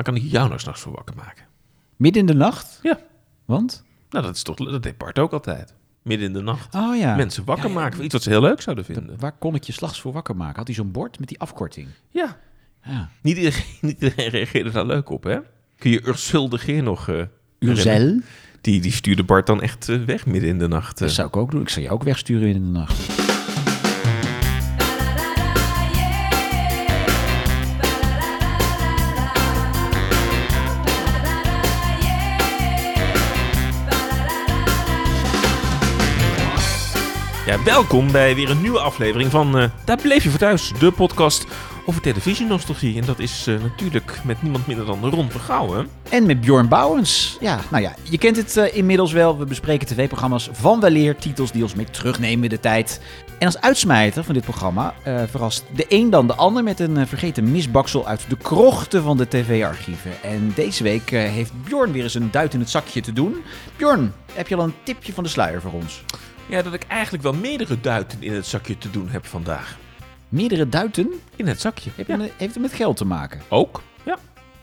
Maar kan ik jou nou s'nachts voor wakker maken? Midden in de nacht? Ja. Want? Nou, dat is toch, dat deed Bart ook altijd. Midden in de nacht. Oh ja. Mensen wakker Ja, ja. maken voor iets wat ze heel leuk zouden De- vinden. waar kon ik je s'nachts voor wakker maken? Had hij zo'n bord met die afkorting? Ja. Ja. Niet iedereen, niet iedereen reageerde daar leuk op, hè? Kun je Ursule de Geer nog eh? Urzel? Die, die stuurde Bart dan echt eh, weg midden in de nacht. eh. Dat zou ik ook doen. Ik zou je ook wegsturen in de nacht. Welkom bij weer een nieuwe aflevering van eh, Daar bleef je voor thuis, de podcast over televisienostalgie. En dat is eh, natuurlijk met niemand minder dan Ron Vergouwen. En met Bjorn Bouwens. Ja, nou ja, je kent het eh, inmiddels wel. We bespreken tv-programma's van weleer, titels die ons mee terugnemen in de tijd. En als uitsmijter van dit programma eh, verrast de een dan de ander met een vergeten misbaksel uit de krochten van de tv-archieven. En deze week heeft Bjorn weer eens een duit in het zakje te doen. Bjorn, heb je al een tipje van de sluier voor ons? Ja, dat ik eigenlijk wel meerdere duiten in het zakje te doen heb vandaag. Meerdere duiten? In het zakje. Heeft, Ja. het, heeft het met geld te maken? Ook? Ja.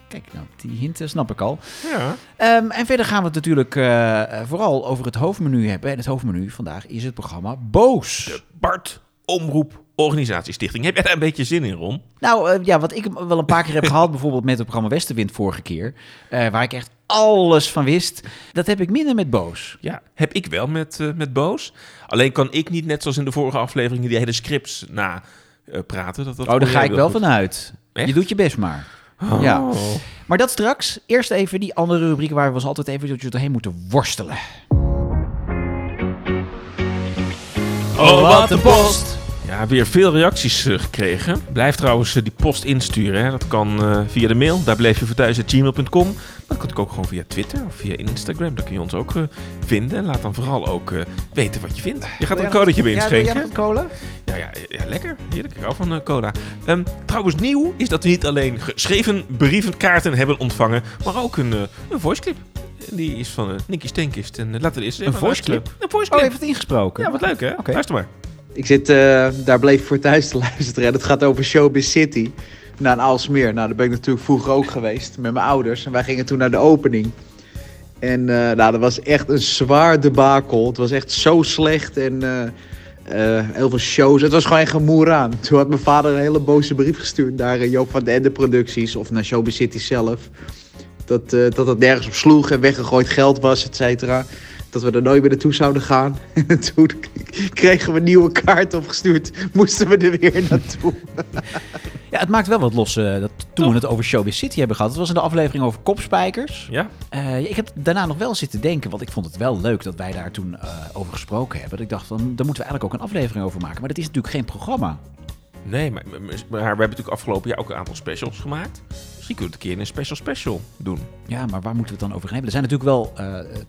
Kijk, nou, die hint eh, snap ik al. Ja. Ehm, en verder gaan we het natuurlijk eh, vooral over het hoofdmenu hebben. En het hoofdmenu vandaag is het programma Boos. De Bart Omroep Organisatiestichting. Heb jij daar een beetje zin in, Ron? Nou eh, ja, wat ik wel een paar keer heb gehad, bijvoorbeeld met het programma Westenwind vorige keer, waar ik echt alles van wist, dat heb ik minder met Boos. Ja, heb ik wel met, eh, met Boos. Alleen kan ik niet, net zoals in de vorige afleveringen, die hele scripts na eh, praten. Dat, dat oh, daar ga ik wel vanuit. Je doet je best maar. Oh. Ja. Maar dat straks. Eerst even die andere rubriek waar we ons altijd even doorheen moeten worstelen. Oh, wat een post! Ja, weer veel reacties eh, gekregen. Blijf trouwens die post insturen. Hè. Dat kan eh, via de mail. Daar bleef je voor thuis gmail.com. Maar dat kan ook gewoon via Twitter of via Instagram. Daar kun je ons ook eh, vinden. En laat dan vooral ook eh, weten wat je vindt. Je gaat er een codetje bij Ja, inschenken. een cola? Ja, ja, ja, lekker. Heerlijk. Ik hou van eh, cola. Ehm, trouwens, nieuw is dat we niet alleen geschreven brievenkaarten hebben ontvangen, maar ook een, een voiceclip. Die is van eh Nicky Stenkist. En laten we eens even Een voiceclip? Een Oh, voiceclip. heeft het ingesproken? ja, wat leuk hè? Oké. Luister maar. Ik zit eh, daar bleef ik voor thuis te luisteren. En het gaat over Showbiz City. Naar een Aalsmeer. Nou, daar ben ik natuurlijk vroeger ook geweest met mijn ouders. En wij gingen toen naar de opening. En eh, nou, dat was echt een zwaar debakel. Het was echt zo slecht. En eh, eh, heel veel shows. Het was gewoon echt gemoer aan. Toen had mijn vader een hele boze brief gestuurd naar Joop van den Ende Producties. Of naar Showbiz City zelf. Dat, dat het nergens op sloeg en weggegooid geld was, et cetera. Dat we er nooit meer naartoe zouden gaan. En toen kregen we een nieuwe kaart opgestuurd. Moesten we er weer naartoe. Ja, het maakt wel wat los eh, dat toen Toch? we het over Showbiz City hebben gehad. Het was in de aflevering over kopspijkers. Ja? Eh, ik heb daarna nog wel zitten denken, want ik vond het wel leuk dat wij daar toen eh, over gesproken hebben. Dat ik dacht, van, daar moeten we eigenlijk ook een aflevering over maken. Maar dat is natuurlijk geen programma. Nee, maar, maar- maar we hebben natuurlijk afgelopen jaar ook een aantal specials gemaakt. Misschien kunnen we het een keer in een special special doen. Ja, maar waar moeten we het dan over hebben? Er zijn natuurlijk wel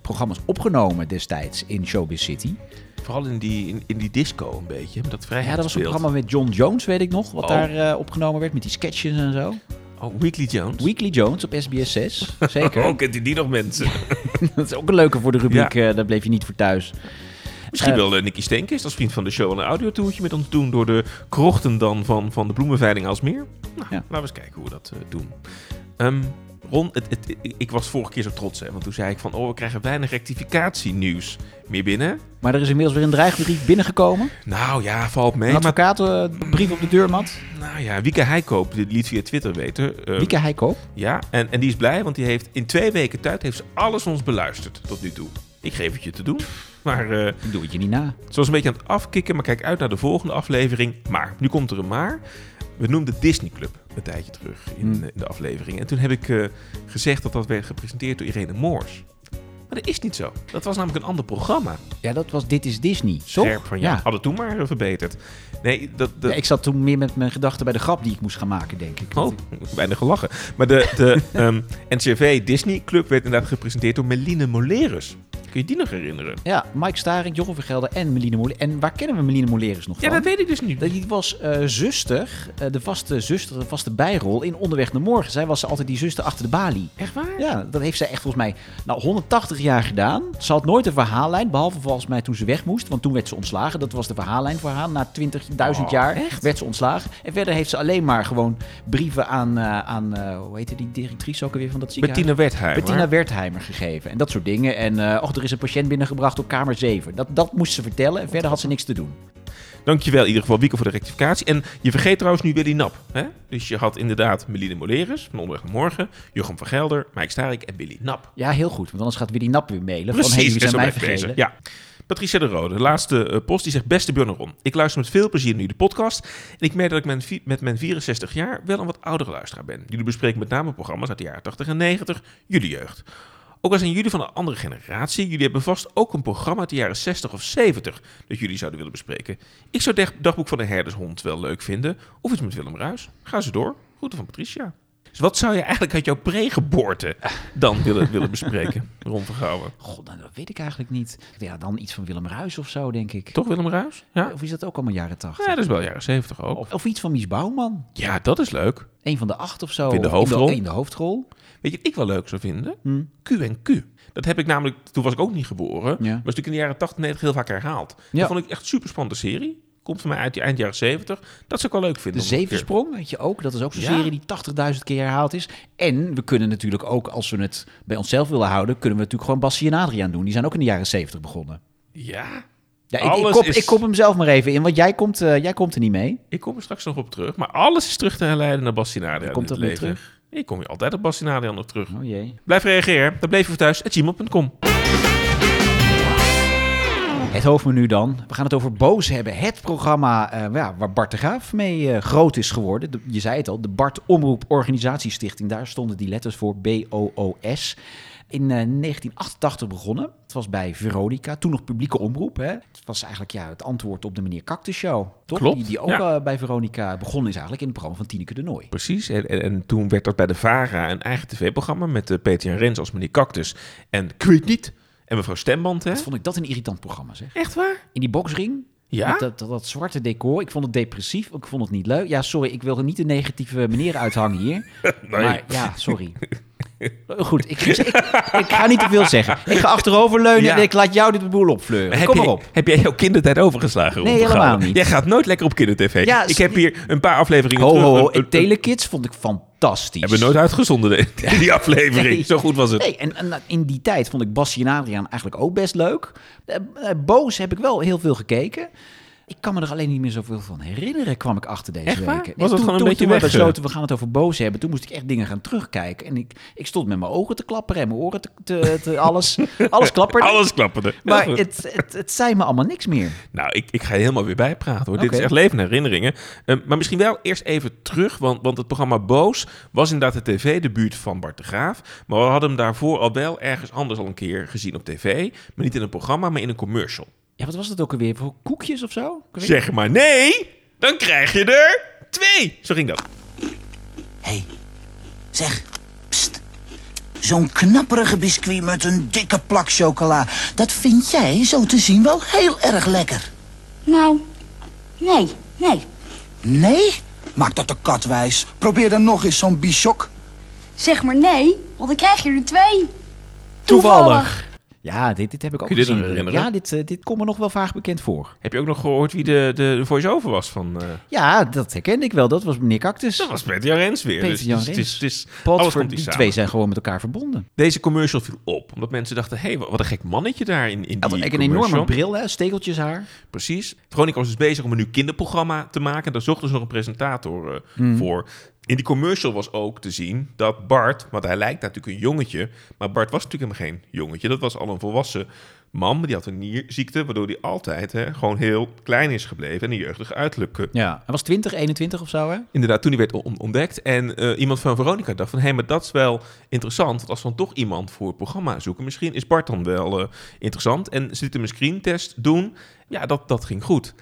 programma's opgenomen destijds in Showbiz City. Vooral in die, in, in die disco een beetje. Dat Ja, dat was een programma met John Jones, weet ik nog, wat Oh. daar eh, opgenomen werd met die sketches en zo. Oh, Weekly Jones. Weekly Jones op SBS 6, zeker. Oh, kent u die nog mensen? dat is ook een leuke voor de rubriek, eh, daar bleef je niet voor thuis. Misschien Eh, wel uh, Nicky Steenkist als vriend van de show een audiotoertje met ons doen door de krochten dan van, van de bloemenveiling als meer. Nou, Ja. laten we eens kijken hoe we dat doen. Ehm, Ron, het, het, ik was vorige keer zo trots, hè, want toen zei ik van, oh, we krijgen weinig rectificatienieuws meer binnen. Maar er is inmiddels weer een dreigbrief binnengekomen. Nou ja, valt mee. Een Maar, advocaat, eh, brief op de deurmat. nou ja, Wieke Heikoop die liet via Twitter weten. eh, Wieke Heikoop. Ja, en, en die is blij, want die heeft in twee weken tijd heeft ze alles ons beluisterd tot nu toe. Ik geef het je te doen. Maar eh, Doe het je niet na. Ze was een beetje aan het afkicken, maar kijk uit naar de volgende aflevering. Maar, nu komt er een maar. We noemden Disney Club een tijdje terug in, Hmm. eh, in de aflevering. En toen heb ik eh, gezegd dat dat werd gepresenteerd door Irene Moors. Maar dat is niet zo. Dat was namelijk een ander programma. Ja, dat was Dit is Disney? Scherp van ja. Hadden toen maar verbeterd. Nee, dat... dat Ja, ik zat toen meer met mijn gedachten bij de grap die ik moest gaan maken, denk ik. Oh, bijna gelachen. Maar de, de ehm, NCV Disney Club werd inderdaad gepresenteerd door Meline Molerus. Kun je die nog herinneren? Ja, Mike Staring, Jochem Vergelder en Meline Molle. En waar kennen we Meline Moleris nog Ja, dat weet ik dus niet. Die was eh, zuster, eh, de vaste zuster, de vaste bijrol in Onderweg naar Morgen. Zij was altijd die zuster achter de balie. Echt waar? Ja, dat heeft zij echt volgens mij nou, 180 jaar gedaan. Ze had nooit een verhaallijn, behalve volgens mij toen ze weg moest. Want toen werd ze ontslagen. Dat was de verhaallijn voor haar. Na 20.000 Oh, jaar echt? werd ze ontslagen. En verder heeft ze alleen maar gewoon brieven aan, eh, aan hoe heette die directrice ook alweer van dat ziekenhuis? Bettina Wertheimer. Bettina Wertheimer gegeven. En dat soort dingen. En och, er is een patiënt binnengebracht op kamer 7. Dat, dat moest ze vertellen. En verder had ze niks te doen. Dankjewel in ieder geval, Wieke, voor de rectificatie. En je vergeet trouwens nu Willy Nap. Hè? Dus je had inderdaad Meline Moleris van Onderweg naar Morgen, Jochem van Gelder, Mike Starik en Willy Nap. Ja, heel goed. Want anders gaat Willy Nap weer mailen. Precies, van, hey, en zijn mij vergeten? Ja. Patricia de Rode, de laatste eh, post, die zegt... Beste Björn en Ron, ik luister met veel plezier naar jullie podcast... en ik merk dat ik met mijn 64 jaar wel een wat oudere luisteraar ben. Jullie bespreken met name programma's uit de jaren 80 en 90, jullie jeugd. Ook al zijn jullie van een andere generatie, jullie hebben vast ook een programma uit de jaren 60 of 70 dat jullie zouden willen bespreken. Ik zou het dagboek van de herdershond wel leuk vinden, of iets met Willem Ruis. Ga ze door. Groeten van Patricia. Dus wat zou je eigenlijk uit jouw pre-geboorte dan willen, willen bespreken, Ron? God, nou, dat weet ik eigenlijk niet. Ja, dan iets van Willem Ruis of zo, denk ik. Toch Willem Ruis? Ja? Of is dat ook allemaal jaren 80? Ja, dat is wel jaren 70 ook. Of, of iets van Mies Bouwman. Ja, dat is leuk. Een van de acht of zo. In de Of hoofdrol. In de, hoofdrol. Weet je wat ik wel leuk zou vinden? Hm. Q en Q. Dat heb ik namelijk, toen was ik ook niet geboren, Ja. maar is natuurlijk in de jaren 80, 90 heel vaak herhaald. Ja. Dat vond ik echt super spannende serie. Komt van mij uit die eind jaren 70. Dat zou ik wel leuk De vinden. keer- Zevensprong, weet je ook. Dat is ook zo'n Ja. serie die 80.000 keer herhaald is. En we kunnen natuurlijk ook, als we het bij onszelf willen houden... kunnen we natuurlijk gewoon Bassie en Adriaan doen. Die zijn ook in de jaren 70 begonnen. Ja, Ja, ik, kop, is- ik kop hem zelf maar even in, want jij komt, eh, jij komt er niet mee. ik kom er straks nog op terug. Maar alles is terug te herleiden naar Bastinade. Komt het weer leven. Ik kom je altijd op Bastinade nog terug. Oh jee. Blijf reageren. Dan bleef je voor thuis. gmail.com. Het hoofdmenu dan. We gaan het over Boos hebben. Het programma eh, ja, waar Bart de Graaf mee eh, groot is geworden. De- je zei het al, de Bart Omroep Organisatiestichting. Daar stonden die letters voor B-O-O-S. In eh, 1988 begonnen. Het was bij Veronica, toen nog publieke omroep. Hè. Het was eigenlijk ja, het antwoord op de meneer Cactus Show. Toch? Klopt, Die, die ook ja. eh, bij Veronica begonnen is eigenlijk in het programma van Tineke de Nooi. Precies. En, en, en toen werd dat bij de VARA een eigen tv-programma met uh, Peter Jan Rens als meneer Cactus. En ik weet niet. En mevrouw Stemband, hè? Wat vond ik dat een irritant programma zeg. Echt waar? In die boxring, Ja? Dat, dat, dat zwarte decor. Ik vond het depressief. Ik vond het niet leuk. Ja, sorry. Ik wil er niet de negatieve meneer uithangen hier. Nee. Maar ja, sorry. Goed, ik, ik, ik ga niet te veel zeggen. Ik ga achteroverleunen Ja. en ik laat jou dit boel opfleuren. Heb, Kom maar op. heb jij jouw kindertijd overgeslagen? Nee, helemaal niet. Jij gaat nooit lekker op kindertv. Ja, ik heb hier een paar afleveringen Ho, terug. ho, ho. Telekids vond ik fantastisch. hebben we nooit uitgezonden, de- die aflevering. Nee. Zo goed was het. Nee, en, en in die tijd vond ik Bassie en Adriaan eigenlijk ook best leuk. Eh, eh, Boos heb ik wel heel veel gekeken. Ik kan me er alleen niet meer zoveel van herinneren, kwam ik achter deze Echt waar? Was het gewoon een toen, beetje toen we besloten, we gaan het over Boos hebben. Toen moest ik echt dingen gaan terugkijken. En ik, ik stond met mijn ogen te klapperen en mijn oren te... te, te- alles, alles klapperde. Alles klapperde. Maar het, het, het zei me allemaal niks meer. Nou, ik, ik ga je helemaal weer bijpraten hoor. Dit is echt levende herinneringen. Ehm, maar misschien wel eerst even terug, want, want het programma Boos was inderdaad het tv-debuut van Bart de Graaf. Maar we hadden hem daarvoor al wel ergens anders al een keer gezien op tv. Maar niet in een programma, maar in een commercial. Ja, wat was dat ook alweer? Voor koekjes of zo? Zeg maar nee, dan krijg je er twee. Zo ging dat. Hé, hey, zeg, pst. Zo'n knapperige biscuit met een dikke plak chocola. Dat vind jij zo te zien wel heel erg lekker. Nou, nee, nee. Nee? Maak dat de kat wijs. Probeer dan nog eens zo'n bichok. Zeg maar nee, want dan krijg je er twee. Ja, dit, dit heb ik ook dit gezien. Ja, dit, eh, dit komt me nog wel vaag bekend voor. Heb je ook nog gehoord wie de, de, voice-over was van... eh, Ja, dat herkende ik wel. Dat was meneer Cactus. dat was Peter Jan Rens weer. Peter dus Jan is- Rens. het is, het is, Pot, alles komt die twee zijn gewoon met elkaar verbonden. Deze commercial viel op, omdat mensen dachten... hé, hey, wat een gek mannetje daar in, in die een enorme bril, hè? stekeltjes haar. Precies. Veronica was dus bezig om een nieuw kinderprogramma te maken. Daar zochten ze nog een presentator eh, Hmm. voor. In die commercial was ook te zien dat Bart, want hij lijkt natuurlijk een jongetje, maar Bart was natuurlijk helemaal geen jongetje. Dat was al een volwassen man, maar die had een nierziekte, waardoor hij altijd hè, gewoon heel klein is gebleven en een jeugdig uiterlijk. eh, Ja, hij was 20, 21 of zo, hè? Inderdaad, toen hij werd on- ontdekt. En eh, iemand van Veronica dacht van... hé, maar dat is wel interessant. Want als we dan toch iemand voor het programma zoeken... misschien is Bart dan wel eh, interessant. En ze lieten hem een screentest doen. Ja, dat, dat ging goed.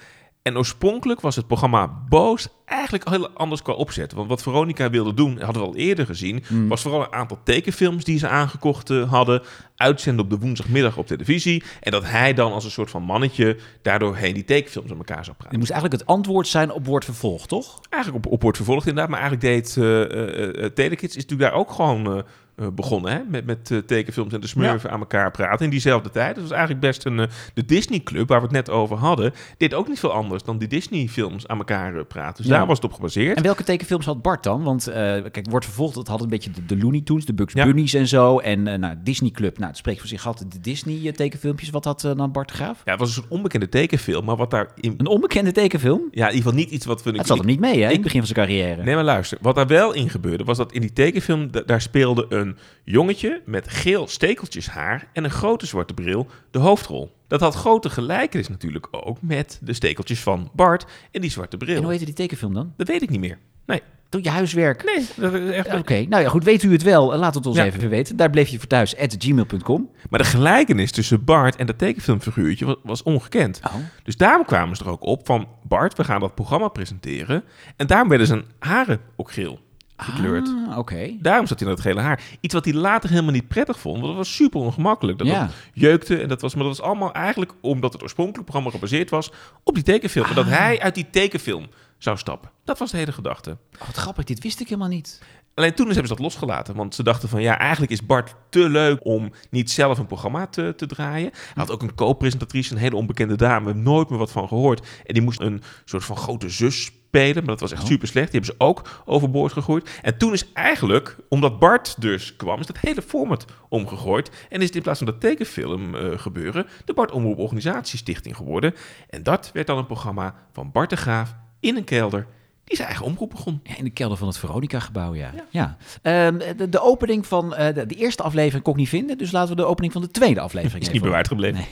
En oorspronkelijk was het programma Boos eigenlijk heel anders qua opzet. Want wat Veronica wilde doen, hadden we al eerder gezien, was vooral een aantal tekenfilms die ze aangekocht eh, hadden, uitzenden op de woensdagmiddag op televisie. En dat hij dan als een soort van mannetje daardoor heen die tekenfilms aan elkaar zou praten. Het moest eigenlijk het antwoord zijn op wordt vervolgd, toch? Eigenlijk op, op wordt vervolgd inderdaad, maar eigenlijk deed eh, eh, Telekids is natuurlijk daar ook gewoon begonnen, hè? Met, met tekenfilms en de smurfen aan elkaar praten in diezelfde tijd. Dat was eigenlijk best een... de Disney Club, waar we het net over hadden, deed ook niet veel anders dan die Disney films aan elkaar praten. Dus. Daar was het op gebaseerd. En welke tekenfilms had Bart dan? Want eh, kijk, wordt vervolgd, het had een beetje de, de Looney Tunes, de Bugs Ja. Bunnies en zo. En eh, nou, Disney Club, nou, het spreekt voor zich, had de Disney eh, tekenfilmpjes. Wat had dan Bart de Graaf? Ja, het was een soort onbekende tekenfilm, maar wat daar in... Een onbekende tekenfilm? Ja, in ieder geval niet iets wat we... Het zat hem niet mee, hè, in het begin van zijn carrière. Nee, maar luister. Wat daar wel in gebeurde, was dat in die tekenfilm... da- daar speelde een jongetje met geel stekeltjes haar... en een grote zwarte bril de hoofdrol. Dat had grote gelijkenis natuurlijk ook met de stekeltjes van Bart en die zwarte bril. En hoe heette die tekenfilm dan? Dat weet ik niet meer. Nee. Doe je huiswerk. Nee, dat is echt... Oké, nou ja, goed. Weet u het wel? Eh, Laat het ons Ja. even weten. Daar bleef je voor thuis, at gmail.com. Maar de gelijkenis tussen Bart en dat tekenfilmfiguurtje was, was ongekend. Oh. Dus daarom kwamen ze er ook op van... Bart, we gaan dat programma presenteren. En daarom werden zijn haren ook geel gekleurd. Ah, oké. Daarom zat hij in dat gele haar. Iets wat hij later helemaal niet prettig vond. Want dat was super ongemakkelijk. Dat Ja. dat jeukte. En dat was, maar dat was allemaal eigenlijk omdat het oorspronkelijk programma gebaseerd was op die tekenfilm. En dat hij uit die tekenfilm zou stappen. Dat was de hele gedachte. Oh, wat grappig, dit wist ik helemaal niet. Alleen toen hebben ze dat losgelaten. Want ze dachten van ja, eigenlijk is Bart te leuk om niet zelf een programma te, te draaien. Hij had ook een co-presentatrice, een hele onbekende dame. Nooit meer wat van gehoord. En die moest een soort van grote zus spelen. Maar dat was echt super slecht. Die hebben ze ook overboord gegooid. En toen is eigenlijk, omdat Bart dus kwam, is dat hele format omgegooid. En is het in plaats van dat tekenfilm eh, gebeuren, de Bart Omroep Organisatiestichting geworden. En dat werd dan een programma van Bart de Graaf in een kelder. Die zijn eigen omroep begon. Ja, in de kelder van het Veronica-gebouw, ja. ja. Ehm, de, de opening van eh, de, de eerste aflevering kon ik niet vinden. Dus laten we de opening van de tweede aflevering Is even niet bewaard gebleven.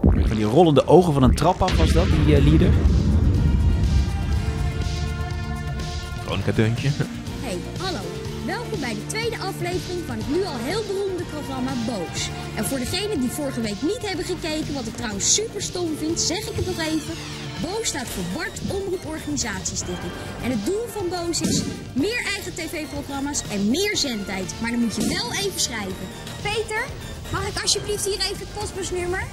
Van die rollende ogen van een trap af was dat, die eh, leader. Veronica Deuntje. Hey, hallo. Welkom bij de tweede aflevering van het nu al heel beroemde programma Boos. En voor degenen die vorige week niet hebben gekeken, wat ik trouwens super stom vind, zeg ik het nog even. Boos staat voor Bart Omroep Organisatiestichting. En het doel van Boos is meer eigen tv-programma's en meer zendtijd. Maar dan moet je wel even schrijven. Peter, mag ik alsjeblieft hier even het postbusnummer?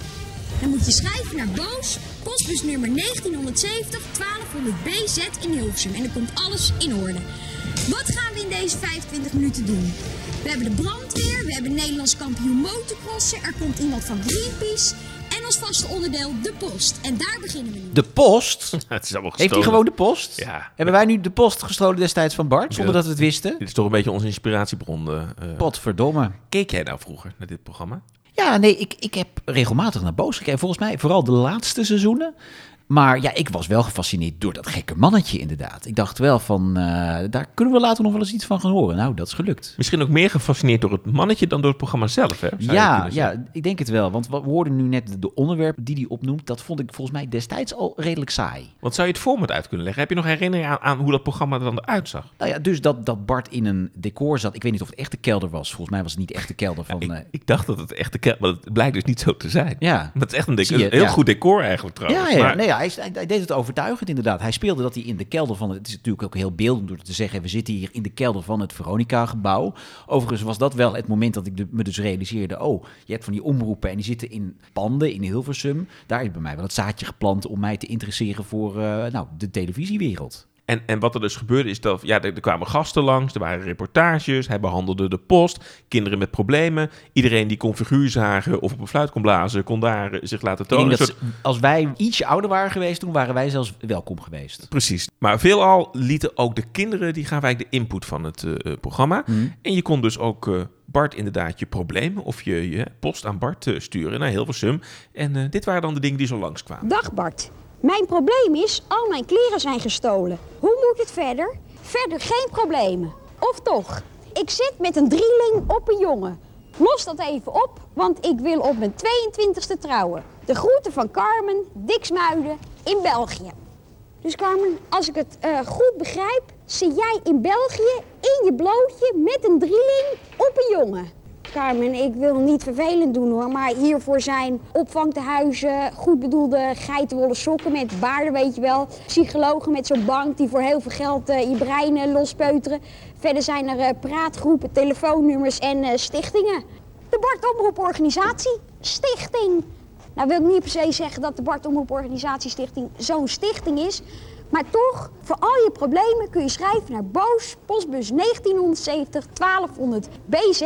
Dan moet je schrijven naar Boos, postbusnummer 1970 1200 BZ in Hilversum. En dan komt alles in orde. Wat gaan we in deze 25 minuten doen? We hebben de brandweer, we hebben Nederlands kampioen motocrossen, er komt iemand van Greenpeace en als vaste onderdeel de post. En daar beginnen we nu. De post. Het is allemaal Heeft hij gewoon de post? Ja. Hebben wij nu de post gestolen destijds van Bart, zonder Ja. dat we het wisten? Dit is toch een beetje onze inspiratiebron. eh. Potverdomme. Keek jij nou vroeger naar dit programma? Ja, nee, ik, ik heb regelmatig naar Boos gekeken. Volgens mij vooral de laatste seizoenen. Maar ja, ik was wel gefascineerd door dat gekke mannetje inderdaad. Ik dacht wel van, eh, daar kunnen we later nog wel eens iets van gaan horen. Nou, dat is gelukt. Misschien ook meer gefascineerd door het mannetje dan door het programma zelf, hè? Zou Ja, ja, ik denk het wel. Want we hoorden nu net de onderwerpen die hij opnoemt. Dat vond ik volgens mij destijds al redelijk saai. Want zou je het format uit kunnen leggen? Heb je nog herinnering aan, aan hoe dat programma er dan eruit zag? Nou ja, dus dat, dat Bart in een decor zat. Ik weet niet of het echt de kelder was. Volgens mij was het niet echt de kelder van... ik, eh, ik dacht dat het echt de kel- maar het blijkt dus niet zo te zijn. ja. Maar het is echt een, decor, heel ja. goed decor eigenlijk trouwens. Ja, ja, Maar- nee, ja hij, hij, deed het overtuigend inderdaad. Hij speelde dat hij in de kelder van... Het is natuurlijk ook heel beeldend door te zeggen... we zitten hier in de kelder van het Veronica-gebouw. Overigens was dat wel het moment dat ik me dus realiseerde... oh, je hebt van die omroepen en die zitten in panden in Hilversum. Daar is bij mij wel het zaadje geplant om mij te interesseren voor eh, nou, de televisiewereld. En, en wat er dus gebeurde is dat ja, er, er kwamen gasten langs, er waren reportages, hij behandelde de post, kinderen met problemen. Iedereen die kon figuur zagen of op een fluit kon blazen, kon daar eh, zich laten Ik tonen. dat soort- als wij ietsje ouder waren geweest, toen waren wij zelfs welkom geweest. Precies. Maar veelal lieten ook de kinderen, die gaven eigenlijk de input van het eh, eh, programma. En je kon dus ook eh, Bart inderdaad je problemen of je, je post aan Bart sturen naar Hilversum. En eh, dit waren dan de dingen die zo langskwamen. Dag Bart. Mijn probleem is, al mijn kleren zijn gestolen. Hoe moet het verder? Verder geen problemen. Of toch? Ik zit met een drieling op een jongen. Los dat even op, want ik wil op mijn 22e trouwen. De groeten van Carmen, Diksmuiden in België. Dus Carmen, als ik het eh, goed begrijp, zit jij in België in je blootje met een drieling op een jongen. Carmen, ik wil niet vervelend doen hoor, maar hiervoor zijn opvangtehuizen, goed bedoelde geitenwolle sokken met baarden, weet je wel. Psychologen met zo'n bank die voor heel veel geld eh, je brein lospeuteren. Verder zijn er eh, praatgroepen, telefoonnummers en eh, stichtingen. De Bart Omroep Organisatie, stichting. Nou wil ik niet per se zeggen dat de Bart Omroep Organisatie Stichting zo'n stichting is. Maar toch, voor al je problemen kun je schrijven naar Boos, postbus 1970 1200 BZ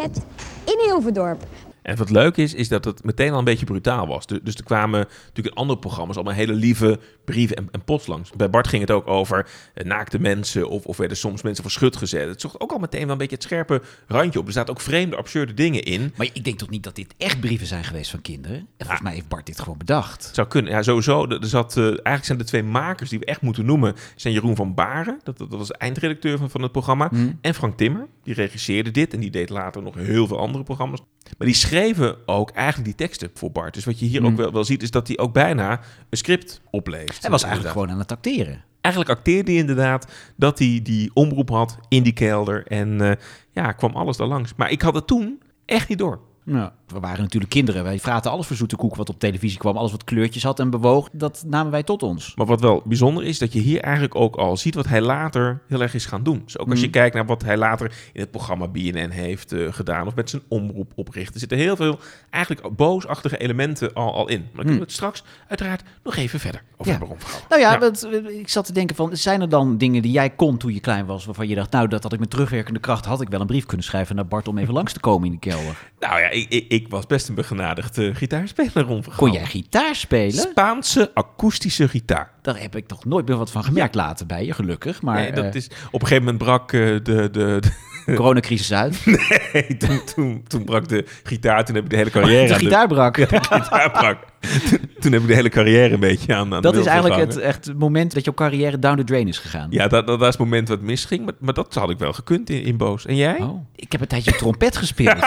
in Hilverdorp. En wat leuk is, is dat het meteen al een beetje brutaal was. Du- Dus er kwamen natuurlijk in andere programma's allemaal hele lieve brieven en, en post langs. Bij Bart ging het ook over eh, naakte mensen of, of werden soms mensen voor schut gezet. Het zocht ook al meteen wel een beetje het scherpe randje op. Er zaten ook vreemde, absurde dingen in. Maar ik denk toch niet dat dit echt brieven zijn geweest van kinderen? En volgens mij heeft Bart dit gewoon bedacht. Zou kunnen. Ja, sowieso. Er zat, eh, eigenlijk zijn de twee makers die we echt moeten noemen... zijn Jeroen van Baren, dat, dat was de eindredacteur van, van het programma... en Frank Timmer, die regisseerde dit... en die deed later nog heel veel andere programma's. Maar die schreven ook eigenlijk die teksten voor Bart. Dus wat je hier ook wel, wel ziet... is dat hij ook bijna een script opleest. Hij was eigenlijk Inderdaad. gewoon aan het acteren. Eigenlijk acteerde hij inderdaad dat hij die omroep had in die kelder... en eh, ja, kwam alles daar langs. Maar ik had het toen echt niet door. Ja, we waren natuurlijk kinderen. Wij vraten alles voor zoete koek wat op televisie kwam. Alles wat kleurtjes had en bewoog, dat namen wij tot ons. Maar wat wel bijzonder is, dat je hier eigenlijk ook al ziet wat hij later heel erg is gaan doen. Dus ook als je Mm. kijkt naar wat hij later in het programma BNN heeft eh, gedaan of met zijn omroep oprichten, er zitten heel veel eigenlijk boosachtige elementen al, al in. Maar daar kunnen we het straks uiteraard nog even verder over Mm. Ja. hebben. Nou ja, Ja. want, eh, ik zat te denken van, zijn er dan dingen die jij kon toen je klein was, waarvan je dacht, nou, dat had ik met terugwerkende kracht, had ik wel een brief kunnen schrijven naar Bart om even langs te komen in de kelder. Nou ja, ik, ik, ik was best een begenadigd eh, gitaarspeler. Kon jij gitaar spelen? Spaanse akoestische gitaar. Daar heb ik toch nooit meer wat van gemerkt later bij je, gelukkig. Maar nee, dat eh, is, op een gegeven moment brak eh, de, de, de, coronacrisis uit. nee, toen, toen, toen brak de gitaar, toen heb ik de hele carrière... de gitaar brak. de gitaar brak. Toen, toen heb ik de hele carrière een beetje aan, aan Dat is eigenlijk het, echt het moment dat jouw carrière down the drain is gegaan. Ja, dat, dat was het moment wat misging, maar, maar dat had ik wel gekund in, in Boos. En jij? Oh, ik heb een tijdje trompet gespeeld.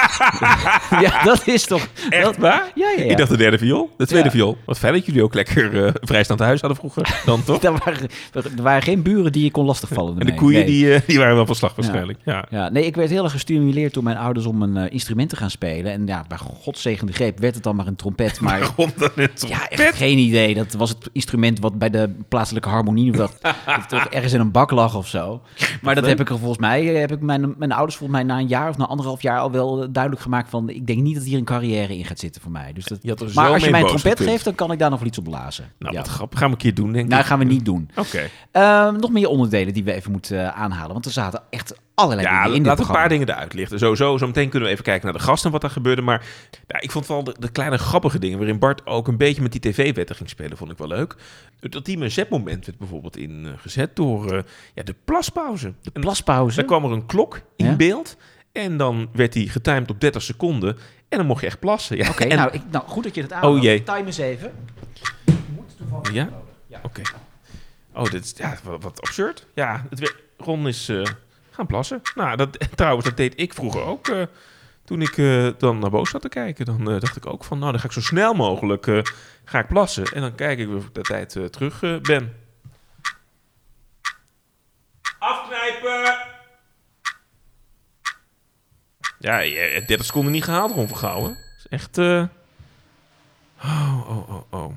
ja, dat is toch... Echt dat- waar? Ja, ja, ja. Ik dacht de derde viool, de tweede Ja. viool. Wat fijn dat jullie ook lekker eh, vrijstaand huis hadden vroeger, dan toch? Er waren, er waren geen buren die je kon lastigvallen. En de koeien, Nee. die, eh, die waren wel van slag waarschijnlijk. Ja. Ja, nee, ik werd heel erg gestimuleerd door mijn ouders om een eh, instrument te gaan spelen. En ja, bij godzegende greep werd het dan maar een trompet. Maar Waarom dan ja, echt geen idee. Dat was het instrument wat bij de plaatselijke harmonie dat, dat toch ergens in een bak lag of zo. Maar dat heb ik er volgens mij, eh, heb ik mijn, mijn ouders volgens mij na een jaar of na anderhalf jaar al wel duidelijk gemaakt van, ik denk niet dat hier een carrière in gaat zitten voor mij. Dus dat, maar als je mij een trompet geeft, dan kan ik daar nog wel iets op blazen. Nou, ja. wat grappig. Gaan we een keer doen, denk Nou, ik. gaan we niet doen. Oké. Ehm, nog meer onderdelen die we even moeten eh, aanhalen. Want er zaten echt allerlei Ja, dingen in laten we een paar dingen eruit lichten. Sowieso, zo meteen kunnen we even kijken naar de gasten en wat daar gebeurde. Maar ja, ik vond vooral de, de kleine grappige dingen... waarin Bart ook een beetje met die tv-wetten ging spelen, vond ik wel leuk. Dat team een zetmoment werd bijvoorbeeld ingezet door eh, ja, de plaspauze. De plaspauze. Dan kwam er een klok in Ja? beeld en dan werd die getimed op 30 seconden... en dan mocht je echt plassen. Ja, Oké, nou, nou goed dat je het aanhoudt. Oh jee. Time eens even. Ja? Oké. Oh, dit is ja, wat, wat absurd. Ja, het weer, Ron is eh, gaan plassen. Nou, dat, trouwens, dat deed ik vroeger ook. eh, toen ik eh, dan naar boven zat te kijken, dan dacht ik ook van... nou, dan ga ik zo snel mogelijk ga ik plassen. En dan kijk ik of ik de tijd terug ben. Afknijpen! Ja, je hebt 30 seconden niet gehaald, Ron Vergouwen. Dat is echt... Oh, oh, oh, oh.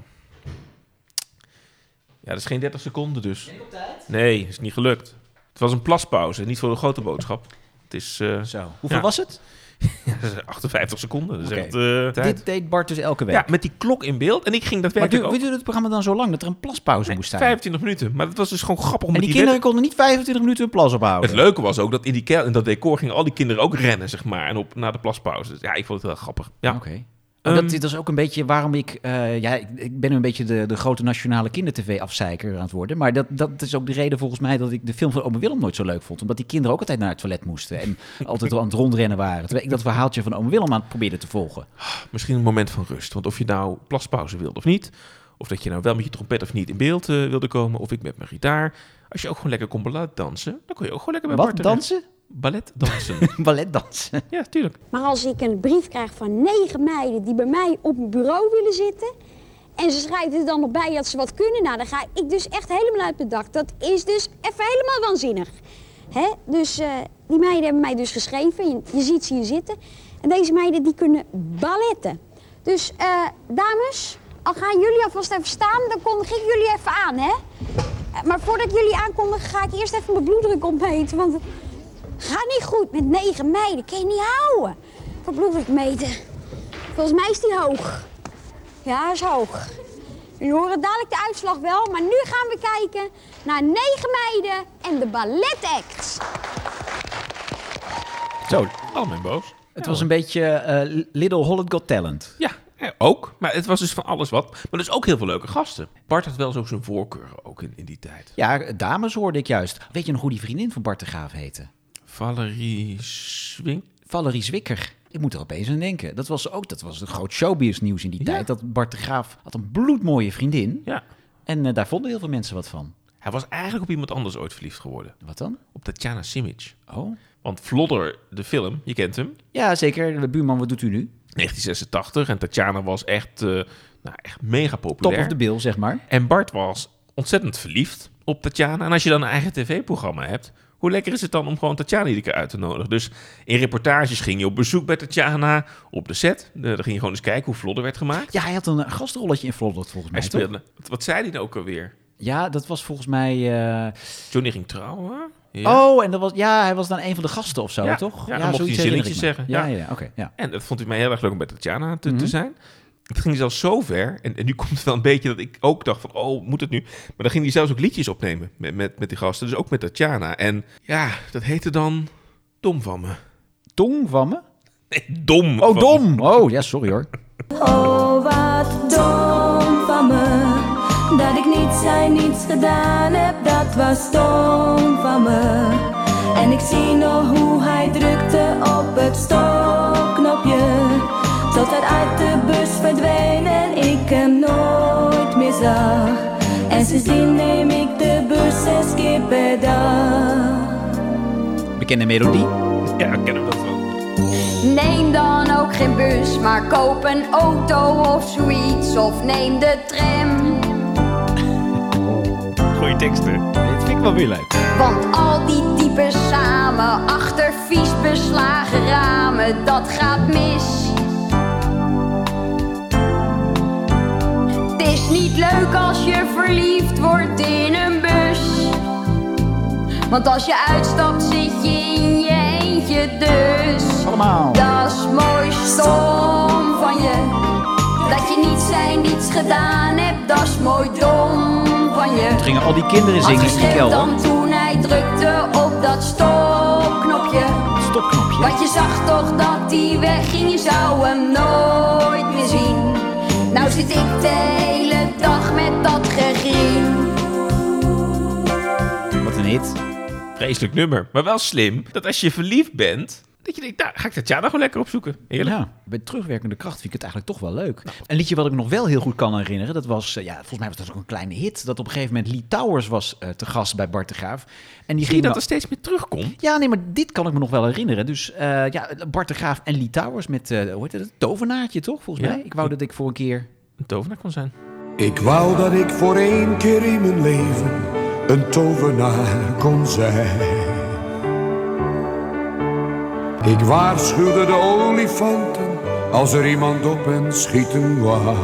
Ja, dat is geen 30 seconden dus. Nee, is niet gelukt. Het was een plaspauze, niet voor de grote boodschap. Het is eh, Zo. Hoeveel Ja. was het? ja, dat is 58 seconden. Dat is Oké. echt eh, tijd. Dit deed Bart dus elke week. Ja, met die klok in beeld. En ik ging maar daadwerkelijk duurde, duurde het programma dan zo lang dat er een plaspauze moest zijn? 25 minuten. Maar dat was dus gewoon grappig. om en met die kinderen konden niet 25 minuten hun plas ophouden. Het leuke was ook dat in, die kel- in dat decor gingen al die kinderen ook rennen, zeg maar. En op, naar de plaspauze. Dus ja, ik vond het heel grappig. Ja. Oké. Ehm, dat, dat is ook een beetje waarom ik... eh, ja, ik, ik ben een beetje de, de grote nationale kindertv-afzeiker aan het worden. Maar dat, dat is ook de reden volgens mij dat ik de film van Ome Willem nooit zo leuk vond. Omdat die kinderen ook altijd naar het toilet moesten. En altijd aan het rondrennen waren. Terwijl ik dat verhaaltje van Ome Willem aan het probeerde te volgen. Misschien een moment van rust. Want of je nou plaspauze wilde of niet... of dat je nou wel met je trompet of niet in beeld eh, wilde komen... of ik met mijn gitaar... als je ook gewoon lekker kon ballet dansen... dan kon je ook gewoon lekker bij Wat, Bart dansen? Ballet dansen. Balletdansen. ja, tuurlijk. Maar als ik een brief krijg van negen meiden die bij mij op mijn bureau willen zitten. En ze schrijven er dan nog bij dat ze wat kunnen. Nou, dan ga ik dus echt helemaal uit mijn dak. Dat is dus even helemaal waanzinnig. Hè? Dus eh, die meiden hebben mij dus geschreven. Je, je ziet ze hier zitten. En deze meiden die kunnen balletten. Dus eh, dames, al gaan jullie alvast even staan, dan kondig ik jullie even aan, hè? Eh, Maar voordat ik jullie aankondig, ga ik eerst even mijn bloeddruk opmeten. Want gaat niet goed met negen meiden. Kun je niet houden. Voor bloeddruk meten. Volgens mij is die hoog. Ja, is hoog. Jullie horen dadelijk de uitslag wel, maar nu gaan we kijken naar negen meiden en de balletact. Zo, Allemaal boos. het was een beetje eh, Little Holland Got Talent. Ja, eh, ook. Maar het was dus van alles wat. Maar dus ook heel veel leuke gasten. Bart had wel zo zijn voorkeuren ook in, in die tijd. Ja, dames hoorde ik juist. Weet je nog hoe die vriendin van Bart de Graaf heette? Valerie Swink. Valerie Zwikker. Ik moet er opeens aan denken. Dat was ook dat was een groot showbiz nieuws in die Ja. tijd. Dat Bart de Graaf had een bloedmooie vriendin. Ja. En eh, daar vonden heel veel mensen wat van. Hij was eigenlijk op iemand anders ooit verliefd geworden. Wat dan? Op Tatjana Simic. Oh. Want Vlodder, de film, je kent hem. Ja, zeker. De buurman, wat doet u nu? 1986. En Tatjana was echt, eh, nou, echt mega populair. Top of the bill, zeg maar. En Bart was ontzettend verliefd op Tatjana. En als je dan een eigen tv-programma hebt, hoe lekker is het dan om gewoon Tatjana iedere keer uit te nodigen? Dus in reportages ging je op bezoek bij Tatjana op de set. Eh, Dan ging je gewoon eens kijken hoe Vlodder werd gemaakt. Ja, hij had een gastrolletje in Vlodder volgens mij, Hij speelde. Wat, wat zei hij nou ook alweer? Ja, dat was volgens mij... eh, Johnny ging trouwen. Ja. Oh, en dat was, ja, hij was dan een van de gasten of zo, Ja, toch? ja, dan mocht hij zinnetjes zeggen, Ja, ja. ja, oké. ja. En dat vond hij mij heel erg leuk om bij Tatjana te, Mhm. te zijn. Het ging zelfs zo ver, en, en nu komt het wel een beetje dat ik ook dacht van, oh, moet het nu? Maar dan ging hij zelfs ook liedjes opnemen met, met, met die gasten, dus ook met Tatjana. En ja, dat heette dan Dom van me. Tong van me? Nee, Dom. Oh, van me. dom! Oh, ja, sorry hoor. Oh, wat dom van me. Dat ik niets zei, niets gedaan heb, dat was dom van me. En ik zie nog hoe hij drukte op het stopknopje. Tot hij uit de bus verdween en ik hem nooit meer zag. En sindsdien neem ik de bus zes keer per dag. Bekende melodie. Ja, ik ken hem dat wel. Neem dan ook geen bus, maar koop een auto of zoiets. Of neem de tram. Goeie teksten. Dit vind ik wel weer leuk. Want al die types samen achter vies beslagen ramen, dat gaat mis. Niet leuk als je verliefd wordt in een bus. Want als je uitstapt zit je in je eentje dus. Allemaal. Dat is mooi stom van je. Dat je niets zijn, niets gedaan hebt, dat is mooi dom van je. Toen gingen al die kinderen zingen in die kelder. dan toen hij drukte op dat stopknopje. Stopknopje. Want je zag toch dat hij wegging, je zou hem nooit meer zien. Nou zit ik de hele dag met dat gegrien. Wat een hit. Vreselijk nummer, maar wel slim. Dat als je verliefd bent, dat je denkt, nou, ga ik Tatjana gewoon lekker opzoeken. Heerlijk. Ja, bij terugwerkende kracht vind ik het eigenlijk toch wel leuk. Een liedje wat ik me nog wel heel goed kan herinneren, dat was, eh, ja, volgens mij was dat ook een kleine hit. Dat op een gegeven moment Lee Towers was eh, te gast bij Bart de Graaf. En die Zie je ging dat dan- er steeds meer terugkomt? Ja, nee, maar dit kan ik me nog wel herinneren. Dus eh, ja, Bart de Graaf en Lee Towers met, eh, hoe heet het, tovenaartje toch, volgens Ja. mij? Ik wou dat ik voor een keer... Een tovenaar kon zijn. Ik wou dat ik voor één keer in mijn leven een tovenaar kon zijn. Ik waarschuwde de olifanten als er iemand op hen schieten wou.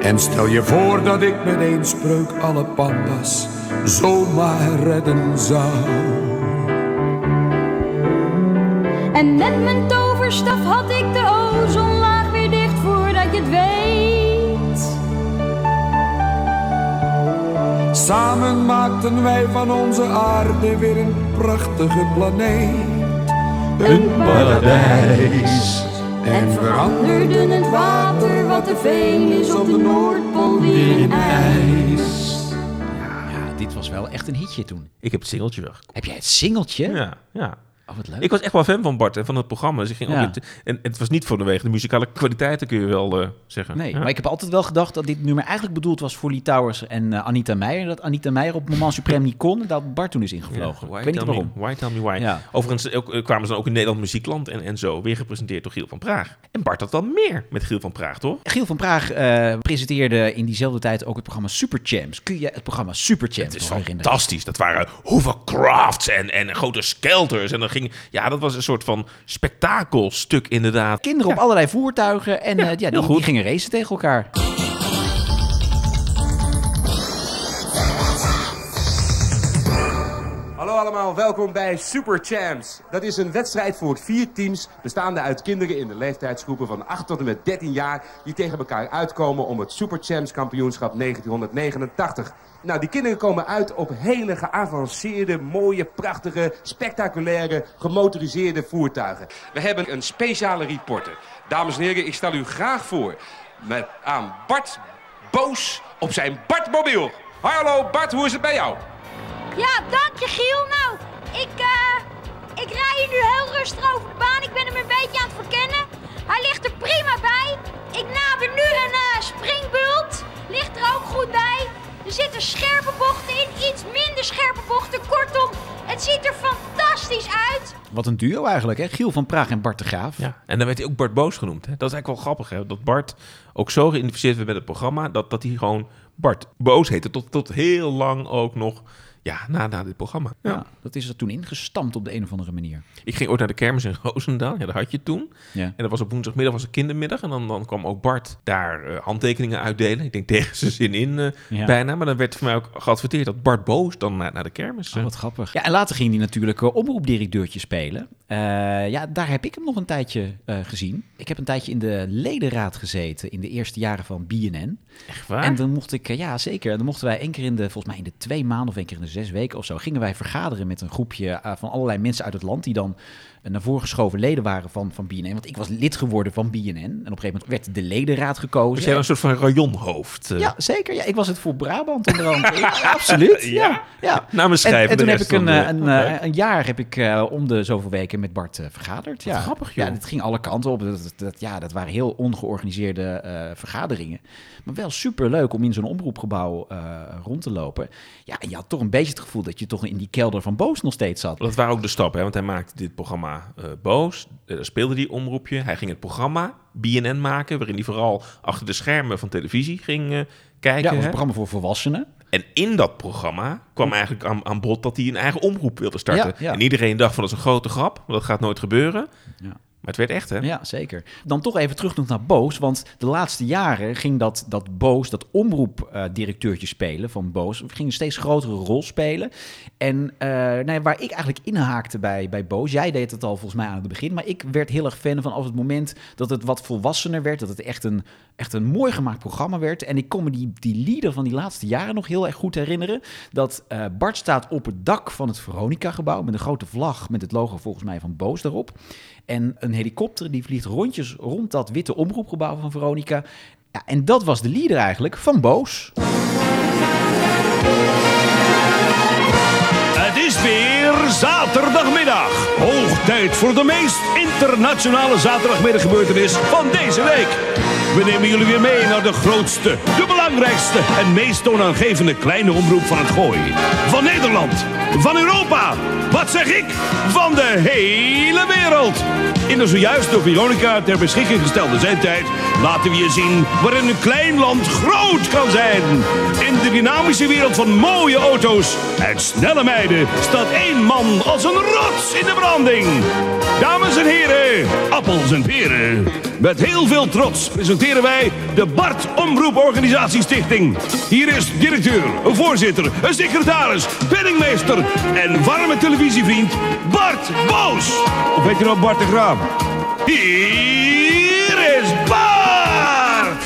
En stel je voor dat ik met één spreuk alle panda's zomaar redden zou. En met mijn toverstaf had ik de ozonlaag weer dicht voordat je het weet. Samen maakten wij van onze aarde weer een prachtige planeet. Een paradijs. En veranderden het water wat te veel is op de Noordpool weer in ijs. Ja, dit was wel echt een hitje toen. Ik heb het singeltje wel gekocht. Heb jij het singeltje? Ja, ja. Oh, wat leuk. Ik was echt wel fan van Bart en van het programma. Dus ik ging Ja. ook in- en het was niet vanwege de muzikale kwaliteiten, kun je wel eh, zeggen. Nee, Ja. maar ik heb altijd wel gedacht dat dit nummer eigenlijk bedoeld was voor Lee Towers en eh, Anita Meijer. Dat Anita Meijer op Moment Supreme niet kon en dat Bart toen is ingevlogen. ik weet niet waarom. Me, why tell me why? Ja. Overigens ook, eh, kwamen ze dan ook in Nederland Muziekland en, en zo. Weer gepresenteerd door Giel van Praag. En Bart had dan meer met Giel van Praag, toch? Giel van Praag presenteerde in diezelfde tijd ook het programma Super Champs. Kun je het programma Super Champs Het is fantastisch. Dat waren hovercrafts en, en grote skelters. En dan ging, ja, dat was een soort van spektakelstuk inderdaad. Kinderen op allerlei voertuigen en eh, ja, die, goed. die gingen racen tegen elkaar. Allemaal, welkom bij Super Champs. Dat is een wedstrijd voor vier teams bestaande uit kinderen in de leeftijdsgroepen van 8 tot en met 13 jaar die tegen elkaar uitkomen om het Super Champs kampioenschap 1989. Nou, die kinderen komen uit op hele geavanceerde, mooie, prachtige, spectaculaire, gemotoriseerde voertuigen. We hebben een speciale reporter. Dames en heren, ik stel u graag voor met aan Bart Boos op zijn Bartmobiel. Hallo Bart, hoe is het bij jou? Ja, dank je Giel. Nou, ik, eh, ik rij hier nu heel rustig over de baan. Ik ben hem een beetje aan het verkennen. Hij ligt er prima bij. Ik nader nu een eh, springbult. Ligt er ook goed bij. Er zitten scherpe bochten in, iets minder scherpe bochten. Kortom, het ziet er fantastisch uit. Wat een duo eigenlijk, hè? Giel van Praag en Bart de Graaf. Ja, en dan werd hij ook Bart Boos genoemd. Hè? Dat is eigenlijk wel grappig, hè? Dat Bart ook zo geïdentificeerd werd met het programma... dat, dat hij gewoon Bart Boos heette. Tot, tot heel lang ook nog, ja, na, na dit programma. Ja. Ja, dat is er toen ingestampt op de een of andere manier. Ik ging ooit naar de kermis in Roosendaal. Ja, dat had je toen. Ja. En dat was op woensdagmiddag was een kindermiddag. En dan, dan kwam ook Bart daar eh, handtekeningen uitdelen. Ik denk tegen zijn zin in eh, Ja. bijna. Maar dan werd voor mij ook geadverteerd dat Bart Boos dan naar, naar de kermis... eh, Oh, wat grappig. Ja, en later ging hij natuurlijk uh, omroepdirecteurtje spelen. Eh, ja, daar heb ik hem nog een tijdje eh, gezien. Ik heb een tijdje in de ledenraad gezeten in de eerste jaren van BNN. Echt waar? En dan mocht ik, eh, ja zeker, dan mochten wij één keer in de, volgens mij in de twee maanden of één keer in de zes weken of zo, gingen wij vergaderen met een groepje eh, van allerlei mensen uit het land die dan eh, naar voren geschoven leden waren van, van BNN. Want ik was lid geworden van BNN. En op een gegeven moment werd de ledenraad gekozen. Was jij een soort van rayonhoofd? eh? Ja, zeker. Ja, ik was het voor Brabant onder andere. Ja, absoluut. Ja, ja. Namens En, schrijven. en toen de heb ik een, een, een jaar heb ik om de zoveel weken met Bart vergaderd. Ja. grappig, joh. Ja, het ging alle kanten op. Dat, dat, ja, dat waren heel ongeorganiseerde vergaderingen. Maar wel super leuk om in zo'n omroepgebouw rond te lopen. Ja, en je had toch een beetje het gevoel dat je toch in die kelder van Boos nog steeds zat. Dat waren ook de stappen, want hij maakte dit programma eh, boos. Eh, Daar speelde hij omroepje. Hij ging het programma BNN maken, waarin hij vooral achter de schermen van televisie ging eh, Ja, kijken. het was een programma voor volwassenen. En in dat programma kwam eigenlijk aan, aan bod dat hij een eigen omroep wilde starten. Ja, ja. En iedereen dacht van dat is een grote grap, dat gaat nooit gebeuren. Ja. Het werd echt, hè? Ja, zeker. Dan toch even terug nog naar Boos. Want de laatste jaren ging dat, dat Boos, dat omroepdirecteurtje spelen van Boos, ging een steeds grotere rol spelen. En eh, nou waar ik eigenlijk inhaakte bij, bij Boos, jij deed het al volgens mij aan het begin, maar ik werd heel erg fan van het moment dat het wat volwassener werd, dat het echt een, echt een mooi gemaakt programma werd. En ik kon me die, die leader van die laatste jaren nog heel erg goed herinneren. Dat eh, Bart staat op het dak van het Veronica-gebouw met een grote vlag met het logo volgens mij van Boos daarop. En een helikopter die vliegt rondjes rond dat witte omroepgebouw van Veronica. Ja, en dat was de leader eigenlijk van Boos. Het is weer zaterdagmiddag. Hoog tijd voor de meest internationale zaterdagmiddaggebeurtenis van deze week. We nemen jullie weer mee naar de grootste, de belangrijkste en meest toonaangevende kleine omroep van het gooi. Van Nederland, van Europa, wat zeg ik? Van de hele wereld. In de zojuist door Veronica ter beschikking gestelde zendtijd laten we je zien waarin een klein land groot kan zijn. In de dynamische wereld van mooie auto's en snelle meiden staat één man als een rots in de branding. Dames en heren, appels en peren. Met heel veel trots presenteren wij de Bart Omroep Organisatiestichting. Hier is directeur, een voorzitter, een secretaris, penningmeester en warme televisievriend Bart Boos. Of weet je nog Bart de Graaf? Hier is Bart!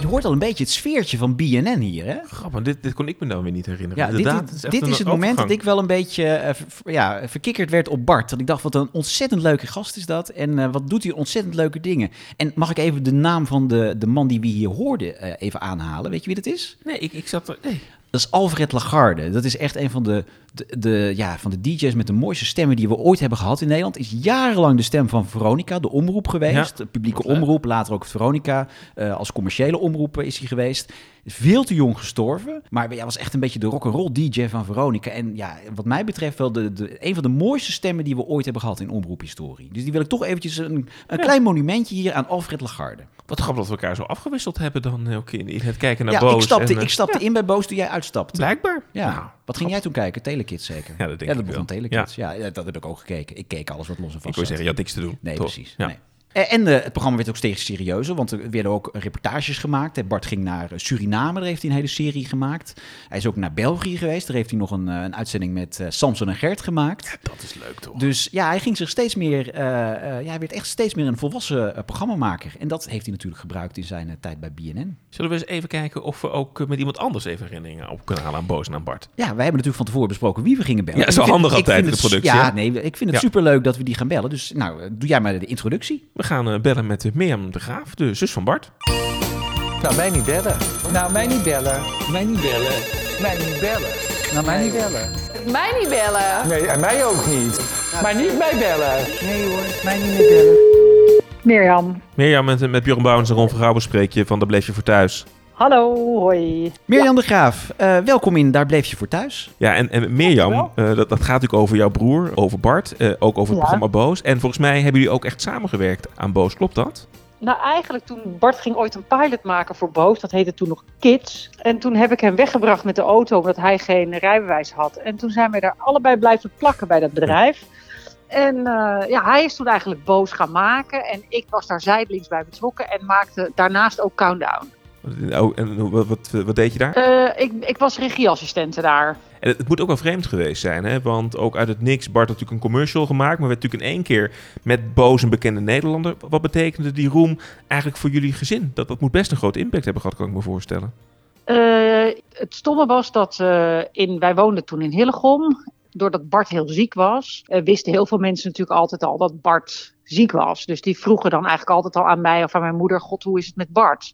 Je hoort al een beetje het sfeertje van BNN hier, hè? Grappig, dit, dit kon ik me dan weer niet herinneren. Ja, dit, Inderdaad, dit, is het moment dat ik wel een beetje eh, ver- ja, verkikkerd werd op Bart. Dat ik dacht, wat een ontzettend leuke gast is dat. En eh, wat doet hij ontzettend leuke dingen. En mag ik even de naam van de, de man die we hier hoorden eh, even aanhalen? Weet je wie dat is? Nee, ik, ik zat er... Nee. Dat is Alfred Lagarde. Dat is echt een van de de, de, ja, van de DJ's met de mooiste stemmen die we ooit hebben gehad in Nederland, is jarenlang de stem van Veronica, de omroep geweest. De publieke omroep, later ook Veronica. Eh, als commerciële omroep is hij geweest. Veel te jong gestorven, maar hij was echt een beetje de rock'n'roll DJ van Veronica. En ja, wat mij betreft wel de, de, een van de mooiste stemmen die we ooit hebben gehad in omroephistorie. Dus die wil ik toch eventjes een, een klein monumentje hier aan Alfred Lagarde. Wat grappig dat we elkaar zo afgewisseld hebben dan eh, ook in, het kijken naar Ja, Boos. ik stapte, en, eh, ik stapte in bij Boos toen jij uitstapte. Blijkbaar. Ja. Nou, wat ging jij toen kijken? Telekids zeker? Ja, dat denk ja, dat ik begon. Telekids. Ja. ja, dat heb ik ook gekeken. Ik keek alles wat los en vast Ik wil zeggen, je had niks te doen. Nee, toch? precies. Ja. Nee. Eh, En eh, het programma werd ook steeds serieuzer, want er werden ook reportages gemaakt. Eh, Bart ging naar Suriname, daar heeft hij een hele serie gemaakt. Hij is ook naar België geweest, daar heeft hij nog een, een uitzending met Samson en Gert gemaakt. Dat is leuk toch? Dus ja, hij ging zich steeds meer, ja, hij werd echt steeds meer een volwassen programmamaker. En dat heeft hij natuurlijk gebruikt in zijn tijd bij BNN. Zullen we eens even kijken of we ook met iemand anders even herinneringen op kunnen halen aan Boos en aan Bart? Ja, wij hebben natuurlijk van tevoren besproken wie we gingen bellen. Ja, vind- handig altijd in de het- productie, Ja, nee, ik vind het Ja. superleuk dat we die gaan bellen. Dus nou, doe jij maar de introductie. We gaan eh, bellen met uh, Mirjam de Graaf, de zus van Bart. Nou, mij niet bellen. Nou, mij niet bellen. Mij niet bellen. Mij niet bellen. Nou, mij niet bellen. Mij niet bellen. Nee, en mij ook niet. Maar niet mij bellen. Nee hoor, mij niet meer bellen. Mirjam. Mirjam, met, met Bjorn Bouwens en Ron van Gouwen spreek je van Daar bleef je voor thuis. Hallo, hoi. Mirjam de Graaf, eh, welkom in Daar bleef je voor thuis. Ja, en, en Mirjam, eh, dat, dat gaat natuurlijk over jouw broer, over Bart, eh, ook over het Ja. programma Boos. En volgens mij hebben jullie ook echt samengewerkt aan Boos, klopt dat? Nou, eigenlijk toen Bart ging ooit een pilot maken voor Boos, dat heette toen nog Kids. En toen heb ik hem weggebracht met de auto omdat hij geen rijbewijs had. En toen zijn we daar allebei blijven plakken bij dat bedrijf. En eh, ja, hij is toen eigenlijk Boos gaan maken en ik was daar zijdelings bij betrokken en maakte daarnaast ook Countdown. Oh, en wat, wat, wat deed je daar? Eh, ik, ik was regieassistente daar. En het, het moet ook wel vreemd geweest zijn, hè? Want ook uit het niks, Bart had natuurlijk een commercial gemaakt, maar werd natuurlijk in één keer met Boos een bekende Nederlander. Wat betekende die roem eigenlijk voor jullie gezin? Dat, dat moet best een grote impact hebben gehad, kan ik me voorstellen. Eh, het stomme was dat eh, in, wij woonden toen in Hillegom. Doordat Bart heel ziek was, wisten heel veel mensen natuurlijk altijd al dat Bart ziek was. Dus die vroegen dan eigenlijk altijd al aan mij of aan mijn moeder: God, hoe is het met Bart?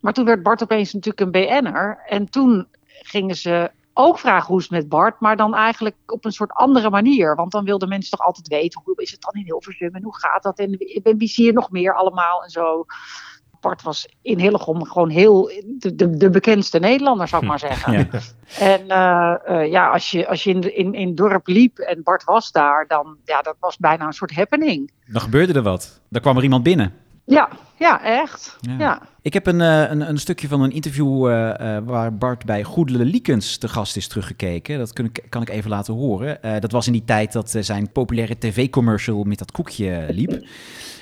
Maar toen werd Bart opeens natuurlijk een BN'er. En toen gingen ze ook vragen hoe is het met Bart, maar dan eigenlijk op een soort andere manier. Want dan wilden mensen toch altijd weten hoe is het dan in Hilversum en hoe gaat dat en wie wie zie je nog meer allemaal en zo. Bart was in Hillegom gewoon heel de, de, de bekendste Nederlander, zou ik maar zeggen. Ja. En eh, eh, ja, als je, als je in, in, in het dorp liep en Bart was daar, dan ja, dat was bijna een soort happening. Dan gebeurde er wat. Dan kwam er iemand binnen. Ja, ja, echt. Ja. Ja. Ik heb een, eh, een, een stukje van een interview eh, eh, waar Bart bij Goedele Liekens te gast is teruggekeken. Dat kun ik, kan ik even laten horen. Eh, dat was in die tijd dat eh, zijn populaire tv-commercial met dat koekje liep.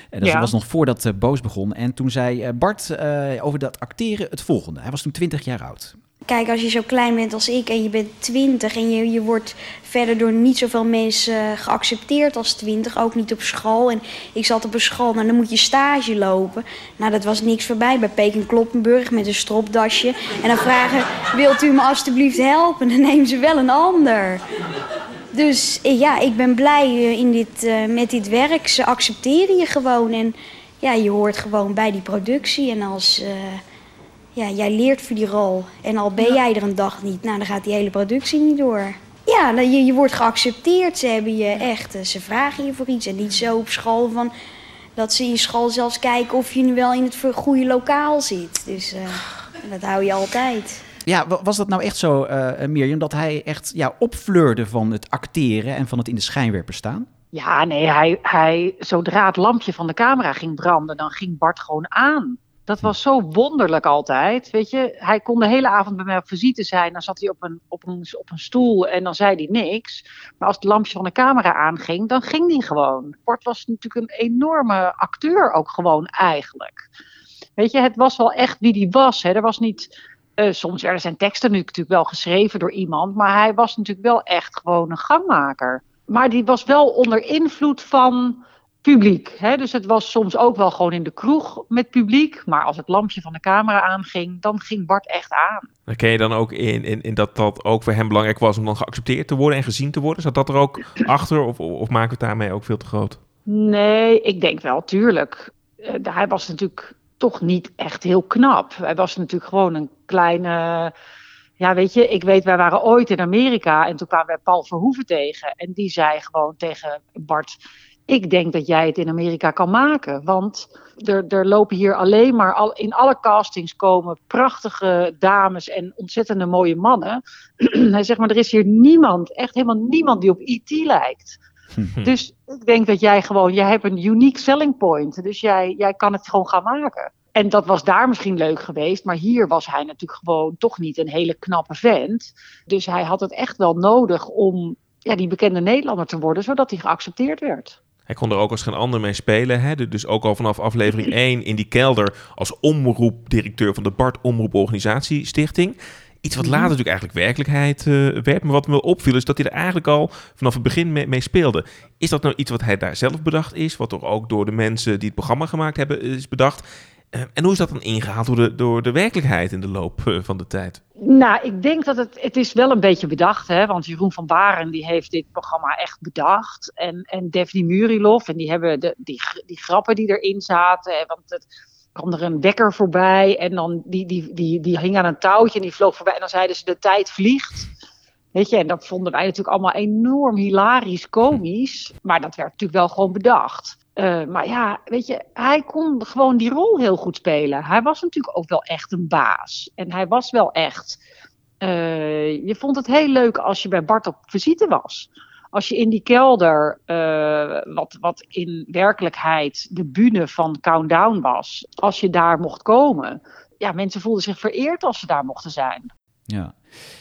En dat Ja. was nog voordat Boos begon. En toen zei eh, Bart eh, over dat acteren het volgende. Hij was toen 20 jaar oud. Kijk, als je zo klein bent als ik en je bent 20 en je, je wordt verder door niet zoveel mensen geaccepteerd als 20, ook niet op school. En ik zat op een school, nou dan moet je stage lopen. Nou, dat was niks voorbij bij Peking Kloppenburg met een stropdasje. En dan vragen, wilt u me alstublieft helpen? Dan nemen ze wel een ander. Dus eh, ja, ik ben blij eh, in dit, eh, met dit werk. Ze accepteren je gewoon en ja, je hoort gewoon bij die productie. En als... ja, jij leert voor die rol. En al ben jij er een dag niet, nou, dan gaat die hele productie niet door. Ja, dan je, je wordt geaccepteerd. Ze hebben je echt, eh, ze vragen je voor iets. En niet zo op school van dat ze in school zelfs kijken of je nu wel in het goede lokaal zit. Dus eh, dat hou je altijd. Ja, wa- was dat nou echt zo, eh Mirjam, dat hij echt ja, opfleurde van het acteren en van het in de schijnwerper staan? Ja, nee, hij, hij, zodra het lampje van de camera ging branden, dan ging Bart gewoon aan. Dat was zo wonderlijk altijd, weet je. Hij kon de hele avond bij mij op visite zijn. Dan zat hij op een, op een, op een stoel en dan zei hij niks. Maar als het lampje van de camera aanging, dan ging hij gewoon. Bart was natuurlijk een enorme acteur ook gewoon eigenlijk. Weet je, het was wel echt wie hij was. Hè. Er was niet... eh, soms werden zijn teksten nu natuurlijk wel geschreven door iemand. Maar hij was natuurlijk wel echt gewoon een gangmaker. Maar die was wel onder invloed van publiek. Hè? Dus het was soms ook wel gewoon in de kroeg met publiek. Maar als het lampje van de camera aanging, dan ging Bart echt aan. Herken je dan ook in, in, in dat dat ook voor hem belangrijk was om dan geaccepteerd te worden en gezien te worden? Zat dat er ook achter of, of maken we het daarmee ook veel te groot? Nee, ik denk wel, tuurlijk. Eh, hij was natuurlijk toch niet echt heel knap. Hij was natuurlijk gewoon een kleine, Ja, weet je, ik weet, wij waren ooit in Amerika en toen kwamen wij Paul Verhoeven tegen. En die zei gewoon tegen Bart, ik denk dat jij het in Amerika kan maken. Want er, er lopen hier alleen maar, al, in alle castings komen prachtige dames en ontzettende mooie mannen. Hij zegt maar, er is hier niemand, echt helemaal niemand die op E.T. lijkt. Dus ik denk dat jij gewoon, jij hebt een unique selling point. Dus jij, jij kan het gewoon gaan maken. En dat was daar misschien leuk geweest, maar hier was hij natuurlijk gewoon toch niet een hele knappe vent. Dus hij had het echt wel nodig om ja, die bekende Nederlander te worden, zodat hij geaccepteerd werd. Hij kon er ook als geen ander mee spelen. Hè? Dus ook al vanaf aflevering 1 in die kelder als omroepdirecteur van de Bart Omroep Organisatie Stichting. Iets wat later natuurlijk eigenlijk werkelijkheid eh, werd. Maar wat me opviel is dat hij er eigenlijk al vanaf het begin mee, mee speelde. Is dat nou iets wat hij daar zelf bedacht is? Wat er ook door de mensen die het programma gemaakt hebben is bedacht? Eh, en hoe is dat dan ingehaald door de, door de werkelijkheid in de loop eh, van de tijd? Nou, ik denk dat het, het is wel een beetje bedacht, hè? want Jeroen van Baren die heeft dit programma echt bedacht. En, en Daphne Murilov, en die hebben de, die, die grappen die erin zaten. Want het kwam er een wekker voorbij en dan die, die, die, die hing aan een touwtje en die vloog voorbij. En dan zeiden ze de tijd vliegt. Weet je, en dat vonden wij natuurlijk allemaal enorm hilarisch, komisch. Maar dat werd natuurlijk wel gewoon bedacht. Eh, maar ja, weet je, hij kon gewoon die rol heel goed spelen. Hij was natuurlijk ook wel echt een baas. En hij was wel echt. eh, je vond het heel leuk als je bij Bart op visite was. Als je in die kelder, eh, wat, wat in werkelijkheid de bühne van Countdown was, als je daar mocht komen. Ja, mensen voelden zich vereerd als ze daar mochten zijn. Ja.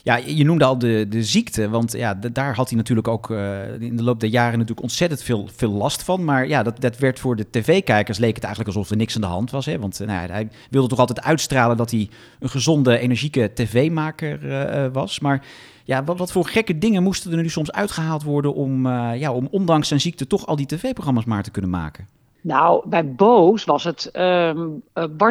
Ja, je noemde al de, de ziekte, want ja, daar had hij natuurlijk ook eh, in de loop der jaren natuurlijk ontzettend veel, veel last van. Maar ja, dat, dat werd voor de tv-kijkers leek het eigenlijk alsof er niks aan de hand was. Hè? Want eh, nou ja, hij wilde toch altijd uitstralen dat hij een gezonde, energieke tv-maker eh, was. Maar ja, wat, wat voor gekke dingen moesten er nu soms uitgehaald worden om, ja, om ondanks zijn ziekte toch al die tv-programma's maar te kunnen maken? Nou, bij Boos was het.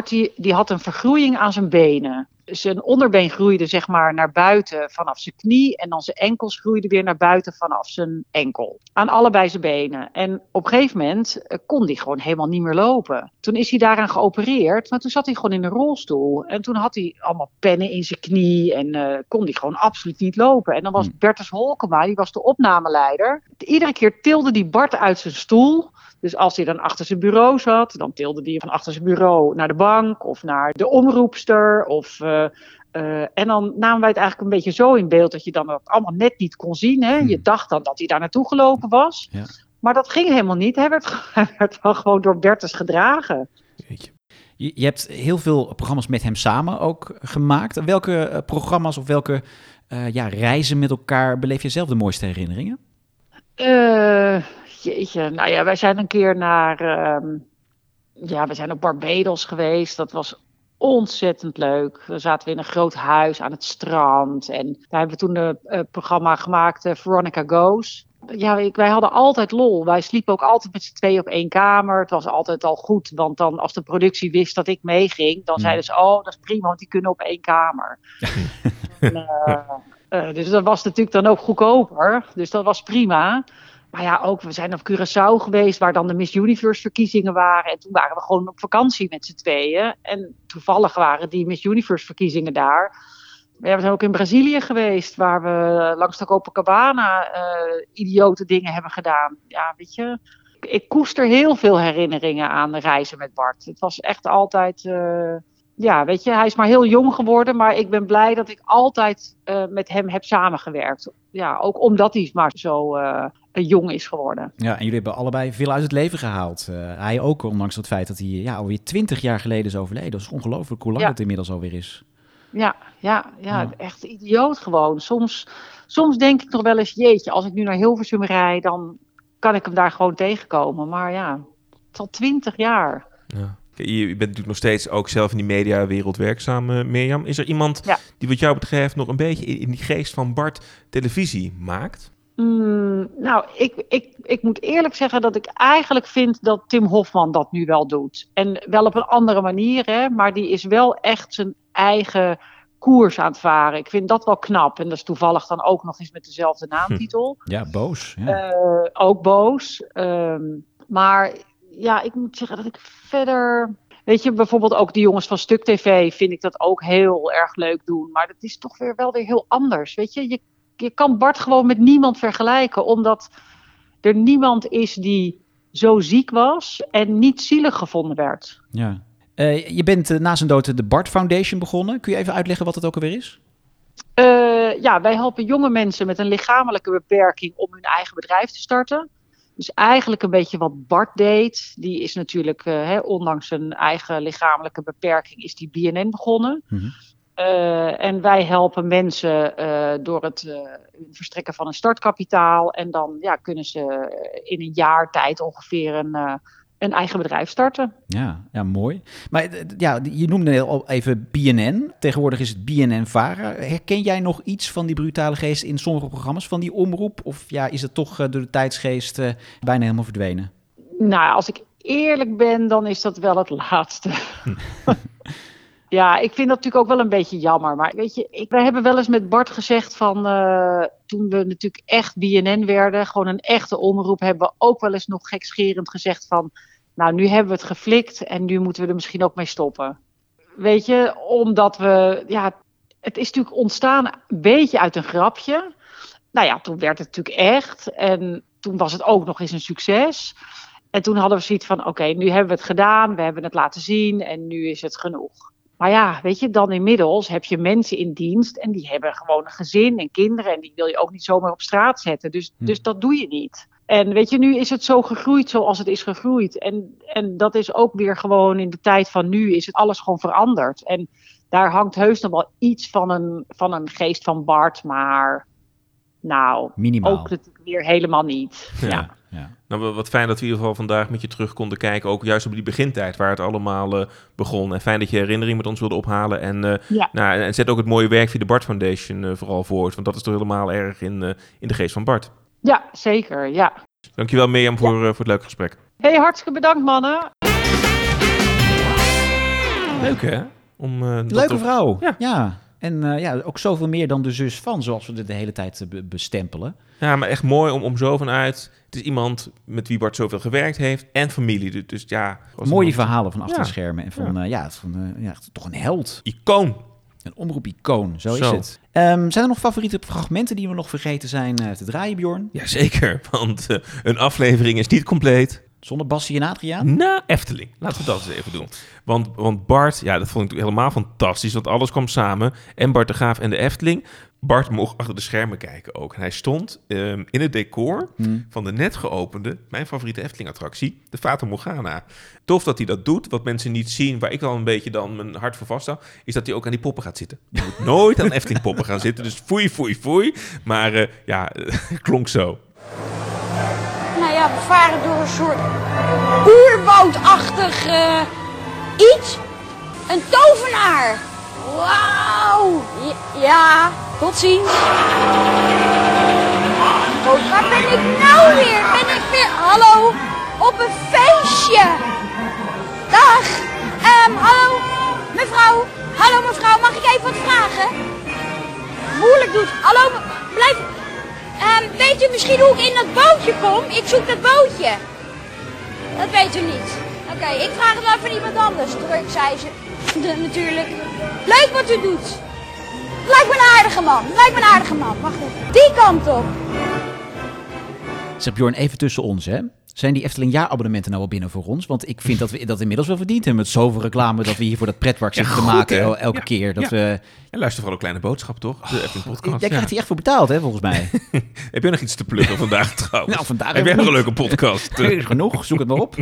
die, die had een vergroeiing aan zijn benen. Zijn onderbeen groeide zeg maar naar buiten vanaf zijn knie. En dan zijn enkels groeiden weer naar buiten vanaf zijn enkel. Aan allebei zijn benen. En op een gegeven moment eh, kon hij gewoon helemaal niet meer lopen. Toen is hij daaraan geopereerd. Maar toen zat hij gewoon in een rolstoel. En toen had hij allemaal pennen in zijn knie. En eh, kon hij gewoon absoluut niet lopen. En dan was Bertus Holkema, die was de opnameleider. Iedere keer tilde die Bart uit zijn stoel. Dus als hij dan achter zijn bureau zat, dan tilde hij van achter zijn bureau naar de bank of naar de omroepster. Of, eh, eh, en dan namen wij het eigenlijk een beetje zo in beeld dat je dan dat allemaal net niet kon zien. Hè? Je dacht dan dat hij daar naartoe gelopen was. Ja. Maar dat ging helemaal niet. Hij werd, hij werd gewoon door Bertus gedragen. Je, je hebt heel veel programma's met hem samen ook gemaakt. Welke eh, programma's of welke ja, reizen met elkaar beleef je zelf de mooiste herinneringen? Eh, jeetje, nou ja, wij zijn een keer naar. ehm, ja, we zijn op Barbados geweest. Dat was ontzettend leuk. We zaten in een groot huis aan het strand. En daar hebben we toen een programma gemaakt, eh, Veronica Goes. Ja, ik, wij hadden altijd lol. Wij sliepen ook altijd met z'n tweeën op één kamer. Het was altijd al goed, want dan als de productie wist dat ik meeging, dan zeiden ze: Oh, dat is prima, want die kunnen op één kamer. En, eh, eh, dus dat was natuurlijk dan ook goedkoper. Dus dat was prima. Maar ja, ook we zijn op Curaçao geweest, waar dan de Miss Universe verkiezingen waren. En toen waren we gewoon op vakantie met z'n tweeën. En toevallig waren die Miss Universe verkiezingen daar. Ja, we zijn ook in Brazilië geweest, waar we langs de Copacabana eh idiote dingen hebben gedaan. Ja, weet je. Ik, koester heel veel herinneringen aan reizen met Bart. Het was echt altijd. eh, ja, weet je, hij is maar heel jong geworden, maar ik ben blij dat ik altijd eh, met hem heb samengewerkt. Ja, ook omdat hij maar zo jong is geworden. Ja, en jullie hebben allebei veel uit het leven gehaald. Eh, hij ook, ondanks het feit dat hij ja, alweer twintig jaar geleden is overleden. Dat is ongelooflijk hoe lang Ja. het inmiddels alweer is. Ja, ja, ja, Ja. echt idioot gewoon. Soms, soms denk ik nog wel eens, jeetje, als ik nu naar Hilversum rijd, dan kan ik hem daar gewoon tegenkomen. Maar ja, het is al twintig jaar. Ja. Je bent natuurlijk nog steeds ook zelf in die mediawereld werkzaam, eh, Mirjam. Is er iemand Ja. die wat jou betreft nog een beetje in, in die geest van Bart televisie maakt? Mm, nou, ik, ik, ik moet eerlijk zeggen dat ik eigenlijk vind dat Tim Hofman dat nu wel doet. En wel op een andere manier, hè, maar die is wel echt zijn eigen koers aan het varen. Ik vind dat wel knap. En dat is toevallig dan ook nog eens met dezelfde naamtitel. Ja, boos. Ja. Eh, ook boos. Ehm, maar ja, ik moet zeggen dat ik verder. Weet je, bijvoorbeeld ook de jongens van Stuk TV vind ik dat ook heel erg leuk doen. Maar dat is toch weer wel weer heel anders. Weet je, je, je kan Bart gewoon met niemand vergelijken. Omdat er niemand is die zo ziek was en niet zielig gevonden werd. Ja. Eh, je bent eh, na zijn dood de Bart Foundation begonnen. Kun je even uitleggen wat het ook alweer is? Eh, ja, wij helpen jonge mensen met een lichamelijke beperking om hun eigen bedrijf te starten. Dus eigenlijk een beetje wat Bart deed. Die is natuurlijk, hè, ondanks zijn eigen lichamelijke beperking, is die BNN begonnen. Eh, en wij helpen mensen eh, door het eh, verstrekken van een startkapitaal. En dan ja, kunnen ze in een jaar tijd ongeveer een, een eigen bedrijf starten. Ja, ja mooi. Maar ja, je noemde al even BNN. Tegenwoordig is het BNN-Vara. Herken jij nog iets van die brutale geest in sommige programma's van die omroep? Of ja, is het toch door de tijdsgeest bijna helemaal verdwenen? Nou, als ik eerlijk ben, dan is dat wel het laatste. ja, ik vind dat natuurlijk ook wel een beetje jammer. Maar weet je, wij hebben wel eens met Bart gezegd van... eh, toen we natuurlijk echt BNN werden, gewoon een echte omroep... hebben we ook wel eens nog gekscherend gezegd van... Nou, nu hebben we het geflikt en nu moeten we er misschien ook mee stoppen. Weet je, omdat we... Ja, het is natuurlijk ontstaan een beetje uit een grapje. Nou ja, toen werd het natuurlijk echt. En toen was het ook nog eens een succes. En toen hadden we zoiets van: oké, nu hebben we het gedaan, we hebben het laten zien en nu is het genoeg. Maar ja, weet je, dan inmiddels heb je mensen in dienst en die hebben gewoon een gezin en kinderen en die wil je ook niet zomaar op straat zetten. Dus, dus dat doe je niet. En weet je, nu is het zo gegroeid zoals het is gegroeid. En, en dat is ook weer gewoon in de tijd van nu is het alles gewoon veranderd. En daar hangt heus nog wel iets van een, van een geest van Bart, maar nou, Minimaal. ook natuurlijk weer helemaal niet. Ja. Nou, wa- wat fijn dat we in ieder geval vandaag met je terug konden kijken. Ook juist op die begintijd waar het allemaal eh, begon. En fijn dat je herinnering met ons wilde ophalen. En, eh, Ja. nou, en zet ook het mooie werk via de Bart Foundation eh, vooral voort. Want dat is toch helemaal erg in, eh, in de geest van Bart. Ja, zeker, ja. Dankjewel Mirjam voor, eh, voor het leuke gesprek. hey, hartstikke bedankt mannen. Leuk hè? Om, eh, Leuke op- vrouw. Ja. En eh, ja, ook zoveel meer dan de zus van, zoals we het de hele tijd be- bestempelen. Ja, maar echt mooi om, om zo vanuit... Het is iemand met wie Bart zoveel gewerkt heeft en familie. Dus, dus ja... Mooie iemand- verhalen van achter Ja. schermen. En van, Ja. ja, ja, van, eh, ja, toch een held. Icoon. Een omroep-icoon, zo, is het. Ehm, zijn er nog favoriete fragmenten die we nog vergeten zijn eh, te draaien, Bjorn? Jazeker, want eh, een aflevering is niet compleet. Zonder Bassie en Adriaan? Na Efteling. Laten we dat eens even doen. Want, want Bart, ja, dat vond ik helemaal fantastisch. Want alles kwam samen. En Bart de Graaf en de Efteling. Bart mocht achter de schermen kijken ook. En hij stond ehm, in het decor Hmm. van de net geopende, mijn favoriete Efteling-attractie, de Fata Morgana. Tof dat hij dat doet. Wat mensen niet zien, waar ik wel een beetje dan mijn hart voor vasthoud, is dat hij ook aan die poppen gaat zitten. Je moet nooit aan Efteling-poppen gaan zitten. Dus foei, foei, foei. Maar eh, ja, klonk zo. Nou ja, we varen door een soort oerwoudachtig eh, iets. Een tovenaar. Wauw. Ja, tot ziens. Oh, waar ben ik nou weer? Ben ik weer, hallo, op een feestje. Dag. Ehm, hallo, mevrouw. Hallo mevrouw, mag ik even wat vragen? Moeilijk doet. Hallo, blijf, Ehm, weet u misschien hoe ik in dat bootje kom? Ik zoek dat bootje. Dat weet u niet. Oké, ik vraag het maar van iemand anders. Druk, zei ze. Natuurlijk. Leuk wat u doet. Lijkt me een aardige man. Lijkt me een aardige man. Wacht even. Die kant op. Zeg Bjorn, even tussen ons, hè. Zijn die Efteling jaarabonnementen nou al binnen voor ons? Want ik vind dat we dat inmiddels wel verdiend hebben met zoveel reclame dat we hier voor dat pretpark Ja, zitten te goed, maken hè? elke Ja, keer. Dat ja. we, En luister vooral een kleine boodschap, toch? De Efteling podcast. jij ja. krijgt hier echt voor betaald, hè, volgens mij. Heb je nog iets te plukken vandaag trouwens? Nou, vandaag Heb jij nog een leuke podcast? Is genoeg, zoek het maar op.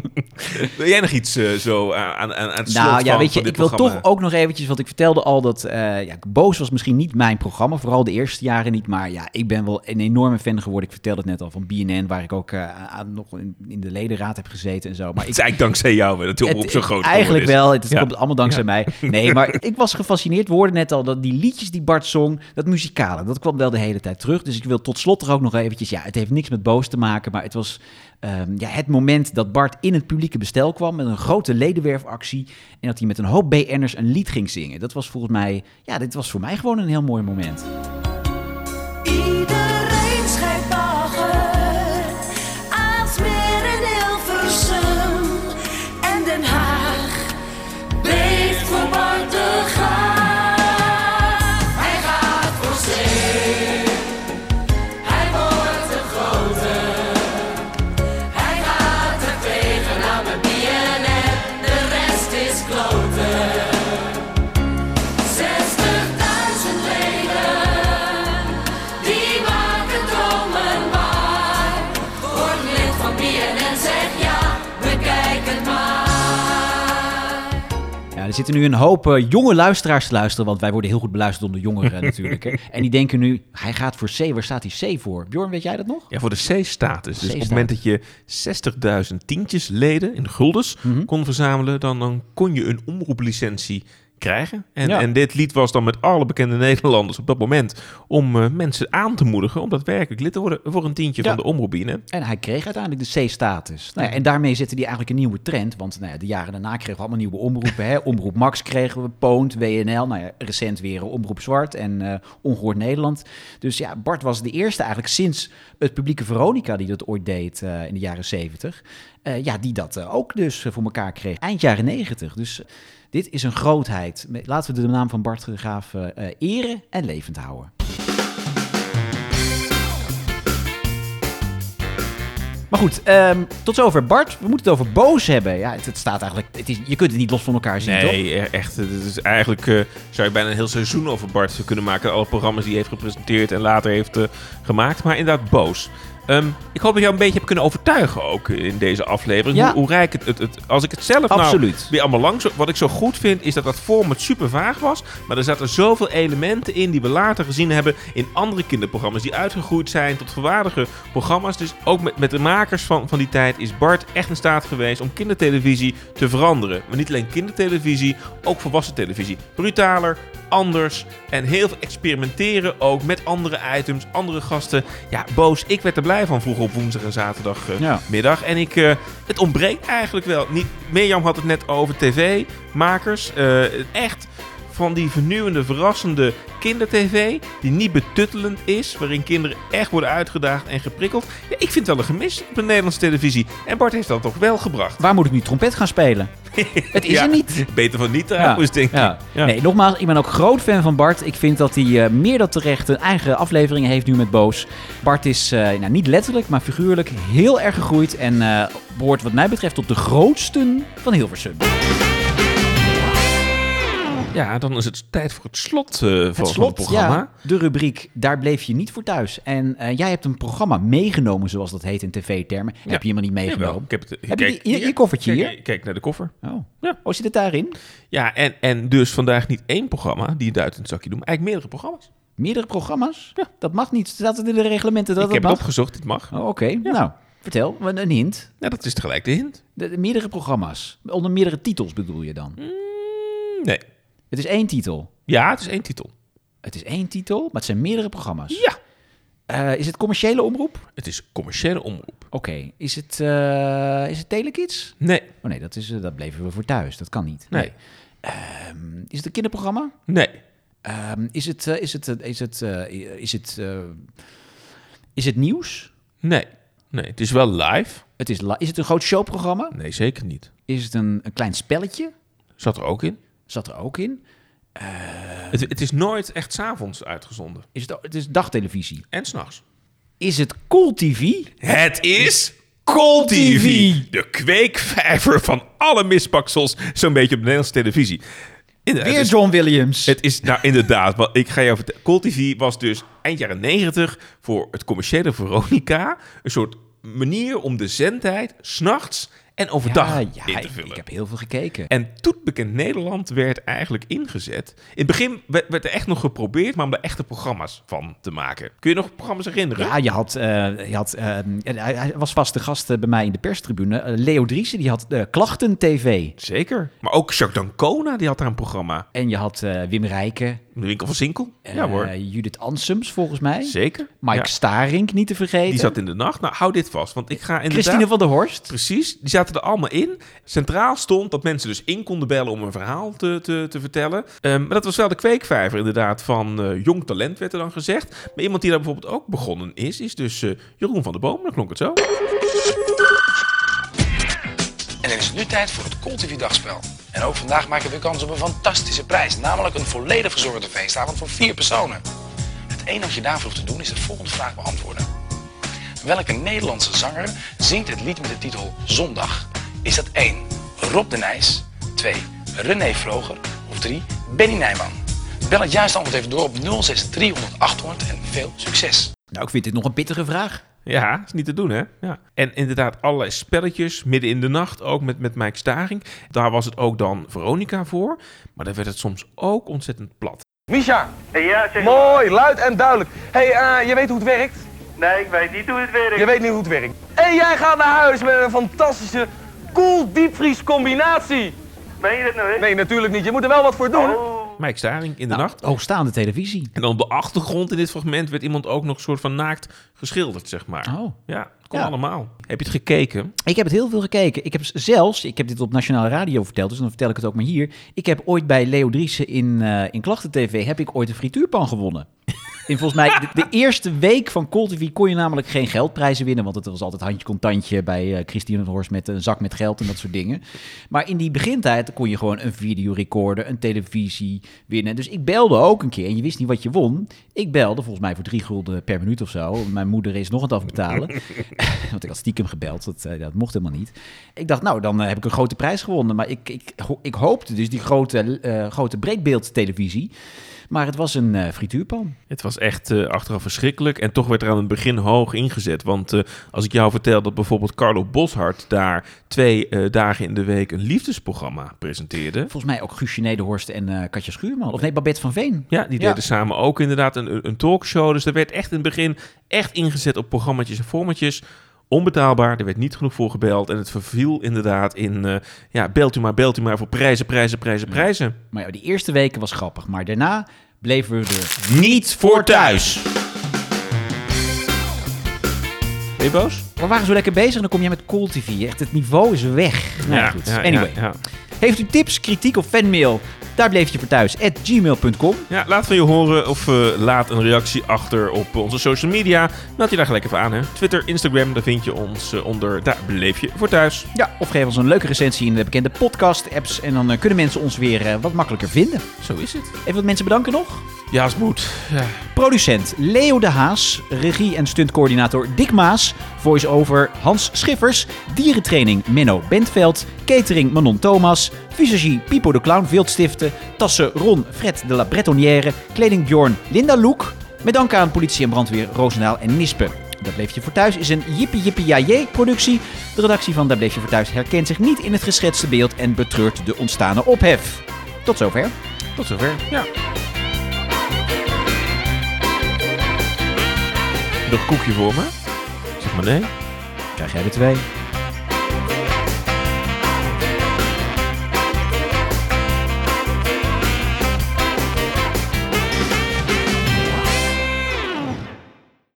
Wil jij nog iets eh, zo aan, aan, aan het slot Nou ja, weet je, ik wil toch ook nog eventjes, want ik vertelde al dat eh, ja, Boos was misschien niet mijn programma, vooral de eerste jaren niet, maar ja, ik ben wel een enorme fan geworden. Ik vertelde het net al van BNN, waar ik ook eh, aan, nog in, in de ledenraad heb gezeten en zo. Maar Het is eigenlijk dankzij jou dat die op zo groot Eigenlijk is. wel, het Ja. komt allemaal dankzij Ja. mij. Nee, maar ik was gefascineerd. We hoorden net al dat die liedjes die Bart zong, dat muzikale, dat kwam wel de hele tijd terug. Dus ik wil tot slot er ook nog eventjes, ja, het heeft niks met boos te maken, maar het was ehm, ja, het moment dat Bart in het publieke bestel kwam met een grote ledenwerfactie en dat hij met een hoop BN'ers een lied ging zingen. Dat was volgens mij, ja, dit was voor mij gewoon een heel mooi moment. Close. Zitten nu een hoop eh, jonge luisteraars te luisteren, want wij worden heel goed beluisterd door de jongeren natuurlijk. Hè. En die denken nu, hij gaat voor C. Waar staat die C voor? Bjorn, weet jij dat nog? Ja, voor de C-status. Dus op het moment dat je 60.000 tientjes leden in guldens Mhm. kon verzamelen, dan, dan kon je een omroeplicentie krijgen. En, Ja. en dit lied was dan met alle bekende Nederlanders op dat moment om eh, mensen aan te moedigen om daadwerkelijk lid te worden voor een tientje Ja. van de omroepbiene. En hij kreeg uiteindelijk de C-status. Nou ja, en daarmee zette hij eigenlijk een nieuwe trend. Want nou ja, de jaren daarna kregen we allemaal nieuwe omroepen. Hè. Omroep Max kregen we, Poont, WNL. Nou ja, recent weer eh, Omroep Zwart en eh Ongehoord Nederland. Dus ja, Bart was de eerste eigenlijk sinds het publieke Veronica... die dat ooit deed in de jaren 70. eh, ja, die dat ook dus voor elkaar kreeg. Eind jaren 90. Dus dit is een grootheid. Laten we de naam van Bart de Graaf eh, eh, eren en levend houden. Maar goed, ehm, tot zover Bart. We moeten het over boos hebben. Ja, het, het staat eigenlijk. Het is, je kunt het niet los van elkaar zien, toch? Nee, e- echt. Het is eigenlijk eh, zou je bijna een heel seizoen over Bart kunnen maken. Alle programma's die hij heeft gepresenteerd en later heeft gemaakt. Maar inderdaad, boos. Ehm, ik hoop dat je jou een beetje hebt kunnen overtuigen ook in deze aflevering. Ja. Hoe, hoe rijk het, het, het... Als ik het zelf Absoluut. nou weer allemaal langs... Wat ik zo goed vind, is dat dat format super vaag was. Maar er zaten zoveel elementen in die we later gezien hebben... in andere kinderprogramma's die uitgegroeid zijn tot volwaardige programma's. Dus ook met, met de makers van, van die tijd is Bart echt in staat geweest... om kindertelevisie te veranderen. Maar niet alleen kindertelevisie, ook volwassen televisie. Brutaler, anders en heel veel experimenteren ook met andere items, andere gasten. Ja, boos. Ik werd er blij van vroeger op woensdag en zaterdag eh, Ja. middag. En ik, eh, het ontbreekt eigenlijk wel. Niet, Mirjam had het net over tv-makers. Eh, echt van die vernieuwende, verrassende kindertv. Die niet betuttelend is. Waarin kinderen echt worden uitgedaagd en geprikkeld. Ja, ik vind het wel een gemis op de Nederlandse televisie. En Bart heeft dat toch wel gebracht. Waar moet ik nu trompet gaan spelen? Het is Ja, er niet. Beter van niet trouwens, denk ik. Ja. Ja. Nee, nogmaals, ik ben ook groot fan van Bart. Ik vind dat hij eh, meer dan terecht een eigen afleveringen heeft nu met Boos. Bart is eh, nou, niet letterlijk, maar figuurlijk heel erg gegroeid. En eh, behoort wat mij betreft tot de grootsten van Hilversum. Ja, dan is het tijd voor het slot eh, van, Het van het programma. ja, de rubriek Daar bleef je niet voor thuis. En eh, jij hebt een programma meegenomen, zoals dat heet in tv-termen. Heb je helemaal niet meegenomen? Ik heb het, Heb kijk, je, je koffertje kijk, hier? Kijk naar de koffer. Oh. Ja. oh, zit het daarin? Ja, en, en dus vandaag niet één programma die je duit in het zakje doen, maar eigenlijk meerdere programma's. Meerdere programma's? Ja. Dat mag niet. Staat het in de reglementen dat ik dat heb het opgezocht, dit mag. Oh, Oké, nou, vertel. Een een hint. Ja, dat is tegelijk de hint. De, de meerdere programma's. Onder meerdere titels bedoel je dan? Nee. Het is één titel. Ja, het is één titel. Het is één titel, maar het zijn meerdere programma's. Ja. Eh, is het commerciële omroep? Het is commerciële omroep. Oké. Is het, eh is het Telekids? Nee. Oh nee, dat, is, eh, dat bleven we voor thuis. Dat kan niet. Nee. Ehm, is het een kinderprogramma? Nee. Ehm, is het, eh, is het, eh, is het, eh, is het, eh, is het nieuws? Nee. Nee, het is wel live. Het is, li- is het een groot showprogramma? Nee, zeker niet. Is het een, een klein spelletje? Zat er ook in. Zat er ook in. Het, het is nooit echt s'avonds uitgezonden. Is het, het is dagtelevisie. En s'nachts. Is het Cool TV? Het is Cool TV. De kweekvijver van alle mispaksels zo'n beetje op de Nederlandse televisie. Inderdaad, Weer John Williams. Het is, nou inderdaad, wat ik ga jou vertellen. Cool TV was dus eind jaren 90 voor het commerciële Veronica een soort manier om de zendtijd s'nachts en overdag Ja, in ja, te ik, vullen. ik heb heel veel gekeken. En Toetbekend Nederland werd eigenlijk ingezet. In het begin werd, werd er echt nog geprobeerd, maar om er echte programma's van te maken. Kun je nog programma's herinneren? Ja, je had, eh, je had eh, hij, was vaste gast eh, bij mij in de perstribune. Leo Driessen, die had Klachten TV. Zeker. Maar ook Jacques Dancona, die had daar een programma. En je had Wim Rijken. De winkel van Sinkel. ja eh, hoor. Judith Ansems, volgens mij. Zeker. Mike Ja. Starink, niet te vergeten. Die zat in de nacht. Nou, hou dit vast, want ik ga inderdaad... Christine van der Horst. Precies, die zaten er allemaal in. Centraal stond dat mensen dus in konden bellen om een verhaal te, te, te vertellen. Ehm, maar dat was wel de kweekvijver inderdaad van eh, jong talent, werd er dan gezegd. Maar iemand die daar bijvoorbeeld ook begonnen is, is dus eh, Jeroen van der Boom. Dan klonk het zo. En dan is het nu tijd voor het Cool TV Dagspel. En ook vandaag maken we kans op een fantastische prijs. Namelijk een volledig verzorgde feestavond voor vier personen. Het enige wat je daarvoor hoeft te doen is de volgende vraag beantwoorden. Welke Nederlandse zanger zingt het lied met de titel Zondag? Is dat 1. Rob de Nijs, 2. René Vroger of 3. Benny Nijman? Bel het juiste antwoord even door op 063 800 en veel succes. Nou, ik vind dit nog een pittige vraag. Ja, is niet te doen, hè? Ja. En inderdaad, allerlei spelletjes, midden in de nacht, ook met, met Mike Staring. Daar was het ook dan Veronica voor. Maar daar werd het soms ook ontzettend plat. Misha, Ja, zeg mooi, luid en duidelijk. hey, eh, je weet hoe het werkt? Nee, ik weet niet hoe het werkt. Je weet niet hoe het werkt. En jij gaat naar huis met een fantastische koel diepvries combinatie. Meen je dat nou, hè? Nee, natuurlijk niet. Je moet er wel wat voor doen. Mike Staring in de nacht. Hoogstaande televisie. En dan op de achtergrond in dit fragment werd iemand ook nog soort van naakt geschilderd, zeg maar. Oh. Ja, het kon Ja. allemaal. Heb je het gekeken? Ik heb het heel veel gekeken. Ik heb zelfs, ik heb dit op Nationale Radio verteld, dus dan vertel ik het ook maar hier. Ik heb ooit bij Leo Driessen in, eh in Klachten TV, heb ik ooit een frituurpan gewonnen. In volgens mij de, eerste week van TV kon je namelijk geen geldprijzen winnen, want het was altijd handje contantje bij eh Christine Horst met een zak met geld en dat soort dingen. Maar in die begintijd kon je gewoon een videorecorder, een televisie winnen. Dus ik belde ook een keer en je wist niet wat je won. Ik belde volgens mij voor drie gulden per minuut of zo. Mijn moeder is nog het afbetalen. Want ik had stiekem gebeld, dat, eh, dat mocht helemaal niet. Ik dacht, nou, dan eh, heb ik een grote prijs gewonnen. Maar ik, ik, ik hoopte dus die grote, grote breekbeeldtelevisie. Maar het was een eh, frituurpan. Het was echt eh, achteraf verschrikkelijk. En toch werd er aan het begin hoog ingezet. Want eh, als ik jou vertel dat bijvoorbeeld Carlo Boshart daar twee dagen in de week een liefdesprogramma presenteerde. Volgens mij ook Guusje Nederhorst en Katja Schuurman. Of nee, Babette van Veen. Ja, die deden samen ook inderdaad een, een talkshow. Dus er werd echt in het begin echt ingezet op programma's en formatjes. Onbetaalbaar, er werd niet genoeg voor gebeld. En het verviel inderdaad in, eh, ja, belt u maar, belt u maar voor prijzen, prijzen, prijzen, prijzen. Maar ja, die eerste weken was grappig. Maar daarna bleven we er Niet voor thuis. Ben je boos? We waren zo lekker bezig en dan kom je met Cool TV. Echt, het niveau is weg. Nou, Ja, goed. anyway. Heeft u tips, kritiek of fanmail? Daar bleef je voor thuis. At gmail.com. Ja, laat van je horen of eh, laat een reactie achter op onze social media. Meld je daar gelijk even aan. Hè. Twitter, Instagram, daar vind je ons eh, onder Daar beleef je voor thuis. Ja, of geef ons een leuke recensie in de bekende podcast-apps. En dan eh, kunnen mensen ons weer wat makkelijker vinden. Zo is het. Even wat mensen bedanken nog. Ja, als het moet. Ja. Producent Leo de Haas. Regie en stuntcoördinator Dick Maas. Voice-over Hans Schiffers. Dierentraining Menno Bentveld. Catering Manon Thomas. Visagie Pipo de Clown Vildstiften. Tassen Ron Fred de la Bretonnière. Kleding Bjorn Linda Loek. Met dank aan politie en brandweer Roosendaal en Nispe. Dat Bleef Je Voor Thuis is een jippie jippie jajee productie. De redactie van Daar Bleef Je Voor Thuis herkent zich niet in het geschetste beeld en betreurt de ontstane ophef. Tot zover. Tot zover, ja. Nog een koekje voor me? Zeg maar nee. Krijg jij er twee.